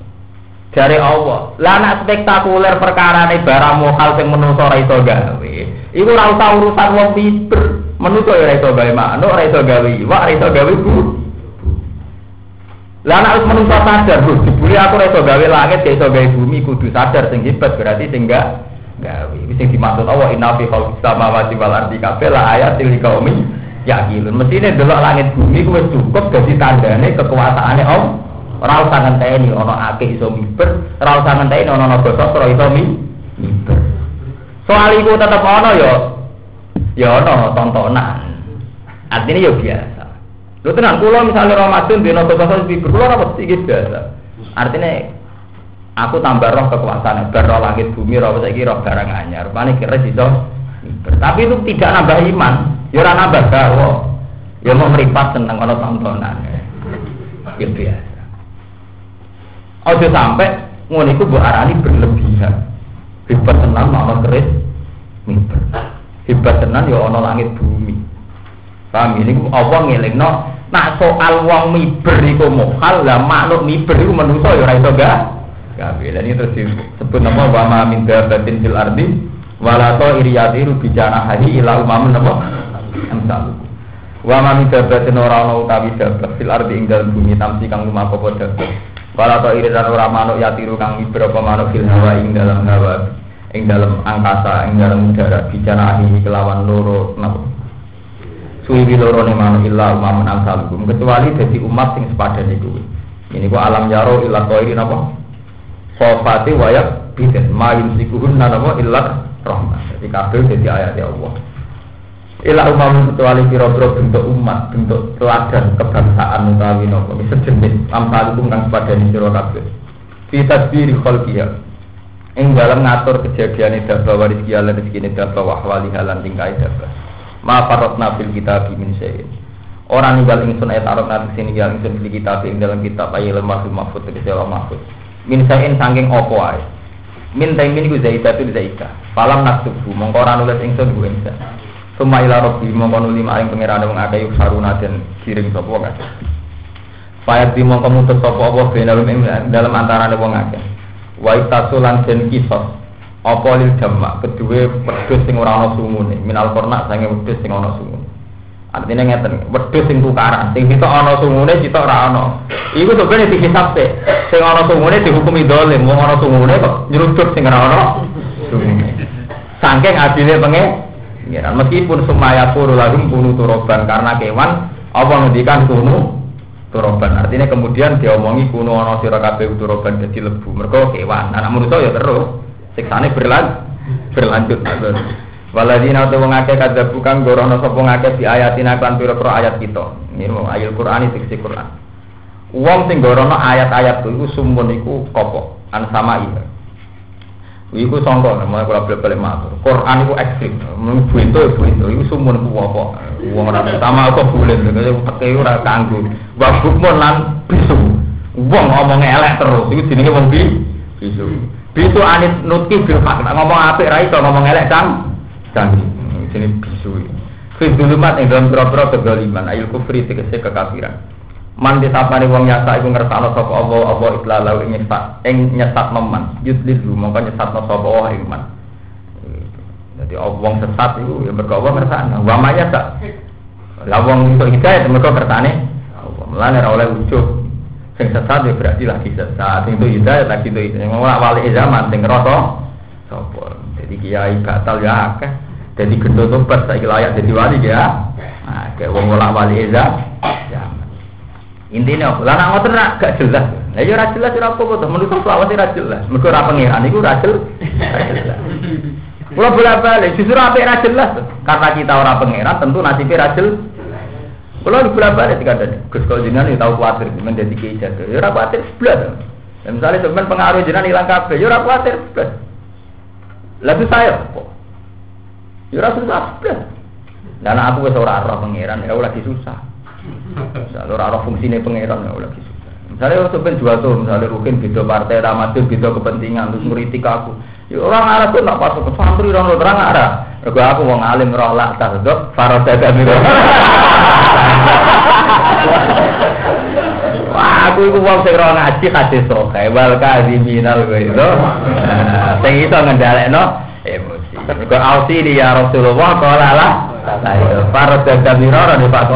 Dari Allah. Lah nak spektakuler perkara ini barang mokal sing menungso ora iso gawe. Iku ora usah urusan wong pinter. Menungso ora iso gawe manuk, ora iso gawe iwak, ora gawe bu. Lah nek wis menungso sadar, Bu, dibuli aku ora iso gawe langit, gak iso gawe bumi, kudu sadar sing hebat berarti sing enggak gawe. Wis sing dimaksud Allah inna fi khalqis samawati wal ardi kabeh la ayatil liqaumi yaqilun. Mestine delok langit bumi ku wis cukup dadi tandane kekuasaane Allah. Ora usah ngenteni ana akeh iso miber, ora usah ngenteni ana naga sastra iso miber. Soal iku tetep ana ya ya ana tontonan. Artinya ya biasa. Lho tenan kula misalnya Ramadan dina naga sastra miber, kula ora mesti biasa. Artinya aku tambah roh kekuasaan, bar roh langit bumi, roh saiki roh barang anyar. Rupane kira iso miber. Tapi itu tidak nambah iman. Ya ora nambah gawe. Ya mau meripat seneng ana tontonan. Ya biasa. Ojo sampai ngono iku mbok arani berlebihan. Hebat tenan ana keris mimbar. Hebat tenan ya ana langit bumi. Paham ini apa ngelingno nak soal wong miber iku mohal lah makhluk miber iku menungso ya ora iso gak gawe. Lan terus disebut nama wa ma min dabatin fil ardi wala ta iriyatiru bijana hari ila umamun napa amsal. Wa ma min dabatin ora ana utawi dabat fil ardi ing dalem bumi tamsi kang lumaku padha. Wala ta iridan ora manuk yatiru kang miber apa manuk fil hawa ing dalam hawa ing dalam angkasa ing dalam udara bijana hari kelawan loro napa suwi loro ne manuk illa umamun amsalukum kecuali dadi umat sing sepadan iku. Ini ku alam yaro illa qairi napa? Sofati wayak biden mayum sikuhun napa illa rahmat. Jadi kabeh dadi ayat Allah. Ila umamun kecuali kira-kira bentuk umat, bentuk teladan kebangsaan utawi napa sejenis amsalukum sepadan sira kabeh. Fi tadbiri khalqiha. Ing dalam ngatur kejadian dabah waris kialan rezeki dabah wahwali halan tingkai dabah ma farotna fil kitab min syai'in. Orang ninggal ingsun ayat arab nanti sini ninggal ingsun fil kitab ing dalam kitab ayat lemah mahfud tegese mahfud. Min syai'in sangking opo ae. Min taimin ku zaidatu zaida falam naksubu mongko ora nulis ingsun ku ingsun. Suma ila rabbi mongko nuli maring pangeran wong akeh yuk saruna den kirim sapa wae. Fayat di mongko mutus sapa dalam antarané wong akeh. Wa itasulan den kisos apa lil jamak? Kedua wedhus sing ora ana minal kornak sange wedhus sing ana artinya ngeten wedhus sing tukaran. Sing kita ana sungune kita ora ana. Iku sebenarnya dihisab sih sing ana sungune dihukumi dolim. Wong ana sungune kok nyeruduk sing ora ana sungune saking adile penge meskipun semaya puru lagum kunu turoban karena kewan apa ngendikan kunu turoban artinya kemudian diomongi kuno ono sira kabeh turoban jadi lebu mergo kewan anak manusia ya terus siksane berlan berlanjut Waladina tu wong akeh kadzabu kang gorono sapa ngakeh di ayatina kan pira-pira ayat kita. Ini mau ayat Quran fiksi Quran. Wong sing gorono ayat-ayat iku sumun iku kopo an sama iya. Iku sangka mulai kula balik matur. Quran iku ekstrim. Mun buento buento iku sumun ku apa? Wong ora utama kok boleh lho pakai ora kanggo. Wa bukmun lan bisu. Wong ngomong elek terus iku jenenge wong bisu. Bisu anis nutki bil hak. Ngomong apik ra iso ngomong elek cang. Cang. Jenenge bisu. Fi dulumat ing dalam pira-pira kedzaliman ayul kufri tegese kekafiran. Man disapane wong nyata iku ngersakno sapa Allah apa iklalau ing nyesat ing nyesat meman yudlil mongko nyesatno sapa Allah ing man. Jadi wong sesat iku ya mergo Allah ngersakno. Wa maya sak. Lah wong iso hidayah mergo kersane Allah. Mulane ora oleh ujug. Sing sesat ya berarti lagi sesat. Itu hidayah lagi itu hidayah. Ngomong wali zaman sing ngerasa sapa. Jadi kiai batal ya akeh. Jadi gendut tobat saiki layak jadi wali ya. Nah, kayak wong wali zaman. Intinya, lah nak ngoten rak gak jelas. Lah ya ora jelas ora apa-apa to, menurut selawat ora jelas. Mergo ora pengiran iku ora jelas. Kula bolak-balik, justru apik ora jelas. Karena kita ora pengiran, tentu nasibnya ora jelas. Kula bolak-balik dikandani, Gus kok jenengan ya tau kuwatir menjadi kiai jaga. Ya ora kuwatir blas. Ya misalnya sampean pengaruh jenengan ilang kabeh, ya ora kuwatir blas. Lah saya kok. Ya ora susah blas. Dan aku wis ora roh pengiran, ya lagi susah. Misalnya orang fungsinya pangeran ya lagi susah. Misalnya orang sebenarnya jual tuh, misalnya Rukin beda partai, Ramadhan beda kepentingan, terus ngeritik aku. Ya orang Arab tuh nak pasuk santri, orang lo terang Arab. Rego aku mau ngalim roh lah tardok, faroda dan Wah, aku itu wong sing roh ngaji kasih soke, wal minal gue itu. Sing iso ngendalekno emosi. Rego ausi ya Rasulullah kala lah. Faroda dan mirara di Pak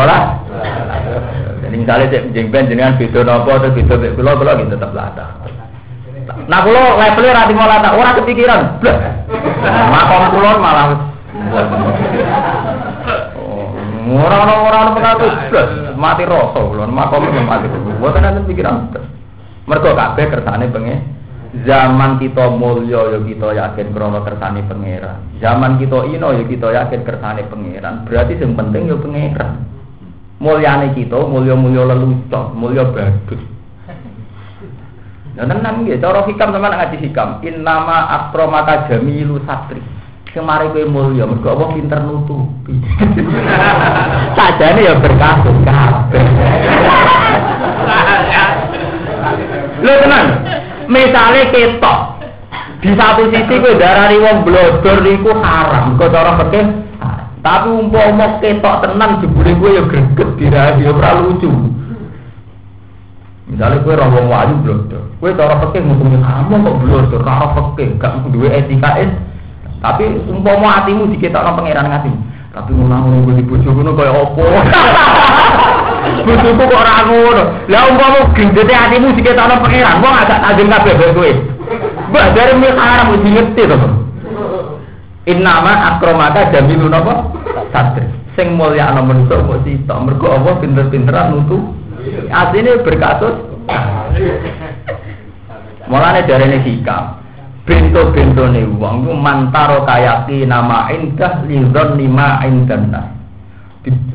jadi misalnya cek jengben jenengan video nopo atau video kulo kulo gitu tetap lata. Nah kulo levelnya rati mau lata, orang kepikiran. Makom kulo malah. Orang-orang orang pengaku, bleh. Mati rasa kulo, makom itu mati. Buat nanti pikiran. Mereka kabeh kersane pengen zaman kita mulya ya kita yakin krana kersane pangeran. Zaman kita ino ya kita yakin kersane pangeran. Berarti yang penting ya pangeran mulyane kita mulya-mulya lelucon, mulya bagus. Nah, tenan nggih, cara hikam teman ngaji hikam. Innama akromaka jamilu satri. Kemari kowe mulya mergo Allah pinter nutupi. Sajane ya berkasut kabeh. Lho tenan. Misale ketok di satu sisi kowe darani wong blodor iku haram, kok cara fikih. Tapi umpama ketok tenan jebule kowe ya greget dirahi ya ora lucu. Misalnya kowe roh wong wali blodor, kowe cara fikih ngomong kamu kok blodor, ora fikih, gak duwe etika es. Tapi umpama atimu diketokno pangeran ngati. Tapi ngono ngono di bojo ngono kaya apa? Bojoku kok ora ngono. Lah umpama gendete atimu diketokno pangeran, wong agak tajam kabeh kowe. Mbah dari mil haram mesti ngerti to. Innama akromaka jamilun apa? Satri. Sing mulya ana manusa kok sita. Mergo Allah pinter-pinteran nutu. Asline berkasus. Mulane darene hikam. Bento-bentone wong ku mantaro kayaki nama indah lidzon lima indana.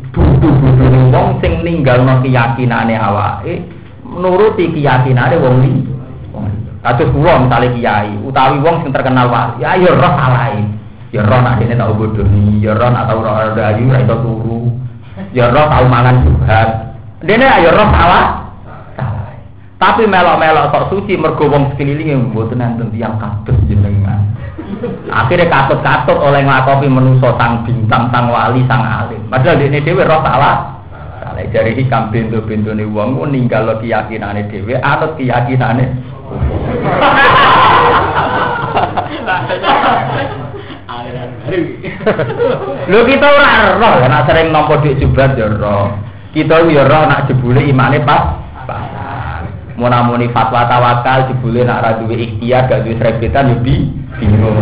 Budu-budune wong sing ninggalno keyakinane awake nuruti keyakinane wong liya. Kados kula misale kiai utawi wong sing terkenal wali, ya ya roh salahe. Ya roh nak dene tau bodoni, ya roh nak tau roh ayu ra iso turu. Ya roh tau mangan subhat. Dene ya roh salah. Tapi melok-melok kok suci mergo wong sekelilinge mboten enten tiyang kados jenengan. Akhirnya katut-katut oleh nglakopi menusa sang bintang, sang wali, sang alim. Padahal dene dhewe roh salah. Salah dari hikam pintu-pintune wong ninggal keyakinane dhewe, anut keyakinane Lho kita ora roh nek sering nampa dik jubrat ya roh. Kita ya roh nak jebule imane pas pasan. Munamuni fatwa tawakal jebule nak ra duwe ikhtiar gak duwe srebetan ya bi bingung.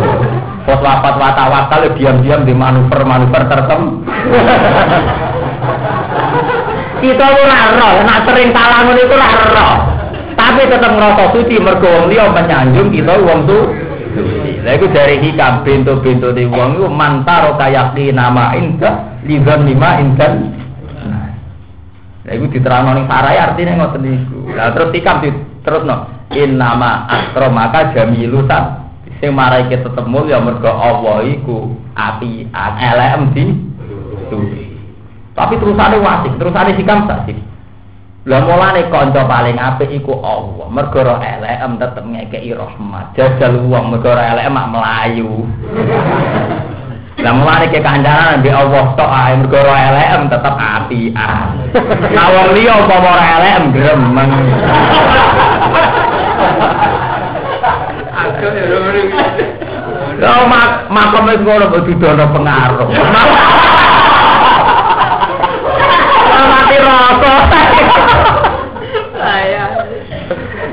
Fatwa fatwa tawakal ya diam-diam di manuver-manuver tertentu. Kita ora roh nek sering salah ngono iku ora roh. tapi tetap ngerasa suci mergo wong liya menyanjung kita wong tu Lah iku dari hikam di wong iku mantaro kayaki nama indah lidzan lima indan. Lah iku diterangno ning sarai artine ngoten niku. Lah terus hikam terusno in nama akromaka jamilusan sing marai kita tetep ya mergo Allah iku api elem di Tapi terusane wasik, terusane hikam sasik. Lah mulane kanca paling apik iku Allah. Mergo elek em tetep ngekeki rahmat. Jajal wong mergo ora elek mak melayu. Lah mulane ke kancanan mbek Allah tok ae mergo elek em tetep apian. Wong liya apa ora em gremeng. Ya Lah mak makom wis ngono kok didono pengaruh. Mati rasa.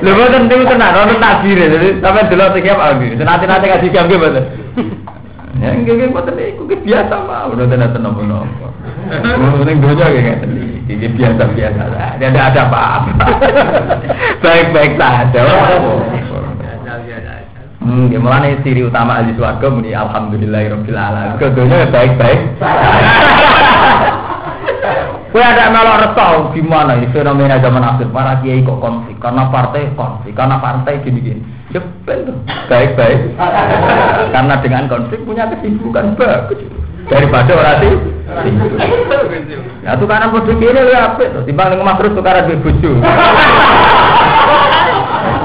Lho boten niku tenan ono takdir jadi sampe delok sing apa nggih. Nanti-nanti kasih jam nggih boten. Ya nggih nggih boten niku ki biasa mah udah tenan tenan napa. Ning donya nggih ngeten iki biasa-biasa. Tidak ada apa-apa. Baik-baik saja. Hmm, ya mulane ciri utama ahli swarga muni alhamdulillahirabbil alamin. Kedonya baik-baik. Kue ada melok reso gimana ini fenomena zaman akhir para kiai kok konflik karena partai konflik karena partai gini-gini. Ya betul, baik-baik. karena dengan konflik punya kesibukan bagus daripada orang sih. Ya tuh karena bodoh gini lu apa? Timbang ngomong terus tuh karena bodoh.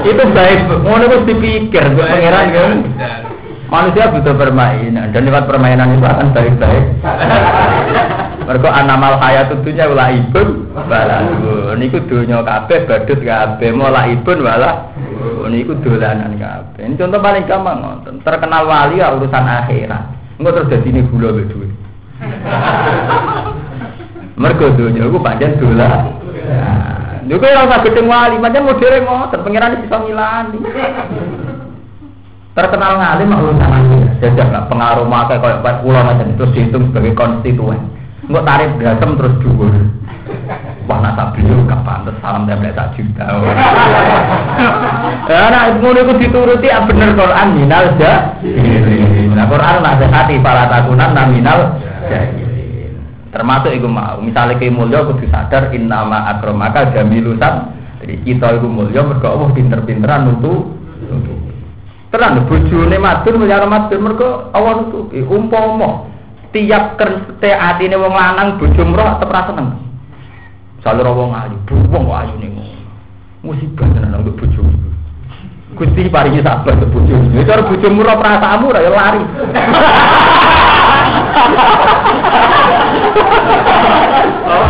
Itu baik, ngono harus dipikir, pangeran kan. Manusia butuh permainan dan lewat permainan itu akan baik-baik. Mergo anamal hayat tentunya wala ibun wala niku donya kabeh badut kabeh mola ibun wala niku dolanan kabeh. Ini contoh paling gampang ngoten. Terkenal wali ya urusan akhirat. Engko terus dadi ini gula mbek duit. Mergo donya iku pancen dolan. Niku ora usah gedeng wali, pancen modele ngoten, pangeran bisa ngilani. Terkenal ngalim urusan akhirat. Jajak pengaruh maka kayak pas pulau macam itu dihitung sebagai konstituen. Nggak tarif berasem terus dhuwur. Wah nak tak beliau gak pantes salam template tak juta. Ya nah ngono iku dituruti ya bener Quran minal ja. Nah Quran nak para takunan jahilin. Termasuk iku mau misalnya ke mulya kudu sadar innama akramaka jamilusan. Jadi kita iku mulya mergo Allah pinter-pinteran nutu. Tenan lho bojone madur miliar madur mergo Allah nutupi umpama tiap kerte atine wong lanang bojo mroh tetep ra seneng. Salur wong ayu, wong kok ayune. Musibah tenan untuk bojo. Gusti paringi sabar untuk bojo. Ya cara bojo murah perasaanmu ra ya lari. Oh,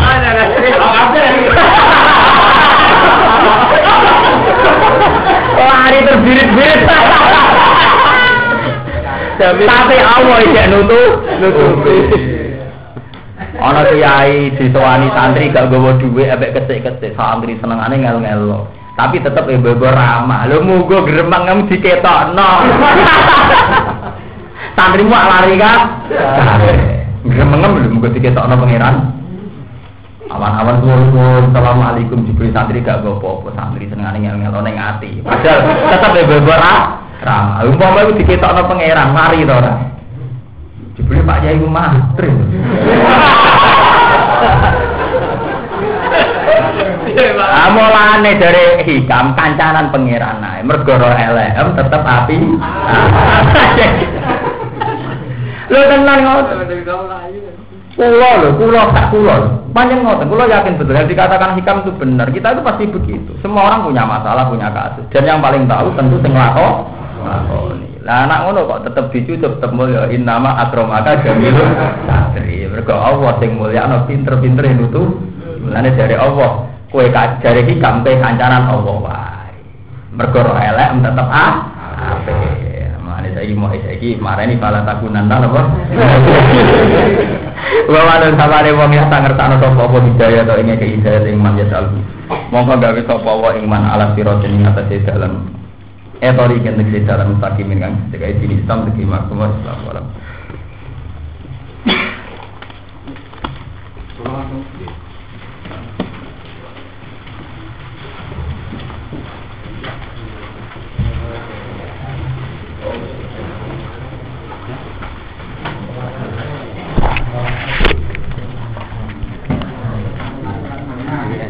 Lari terbirit-birit. Tapi Allah iki nutup, nutupi. Ana kiai disowani santri gak gawa dhuwit ambek kecik-kecik santri senengane ngel-ngelo. Tapi tetep ibu-ibu ramah. Lho mugo gremeng ngem diketokno. Santrimu lari kan? Gremeng lho mugo diketokno pangeran. Awan-awan suwun Assalamualaikum Jibril santri gak go apa-apa santri senengane ngel-ngelo ning ati. Padahal tetep ibu-ibu ramah. Umpama iku diketokno pangeran mari to ora. Jibril Pak Yai ku mantri. Amolane dari hikam kancanan pangeran ae. Mergo elem tetep api. Lho tenan ngoten. Kulo lho, kulo tak kulo. Panjang ngoten, kulo yakin betul yang dikatakan hikam itu benar. Kita itu pasti begitu. Semua orang punya masalah, punya kasus. Dan yang paling tahu tentu sing. Lakoni. Lah anak ngono kok tetep dicucup tetep mulya innama akramaka jamilun satri. Mergo Allah sing mulya ana pinter-pinter nutu. Mulane dari Allah, kowe jare hikam kowe kancanan Allah wae. Mergo elek tetep ah apik. Mulane saiki mau saiki marani pala takunan ta apa? Wa ana sabare wong ya tak ngertakno sapa apa hidayah to ing hidayah ing man yasal. Monggo gawe sapa wa ing man ala siratin ing atase dalan etori kan tegese dalam mustaqimin kan sebagai dini Islam segi maksum Islam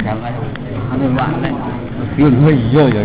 钱买，还没完呢。要人。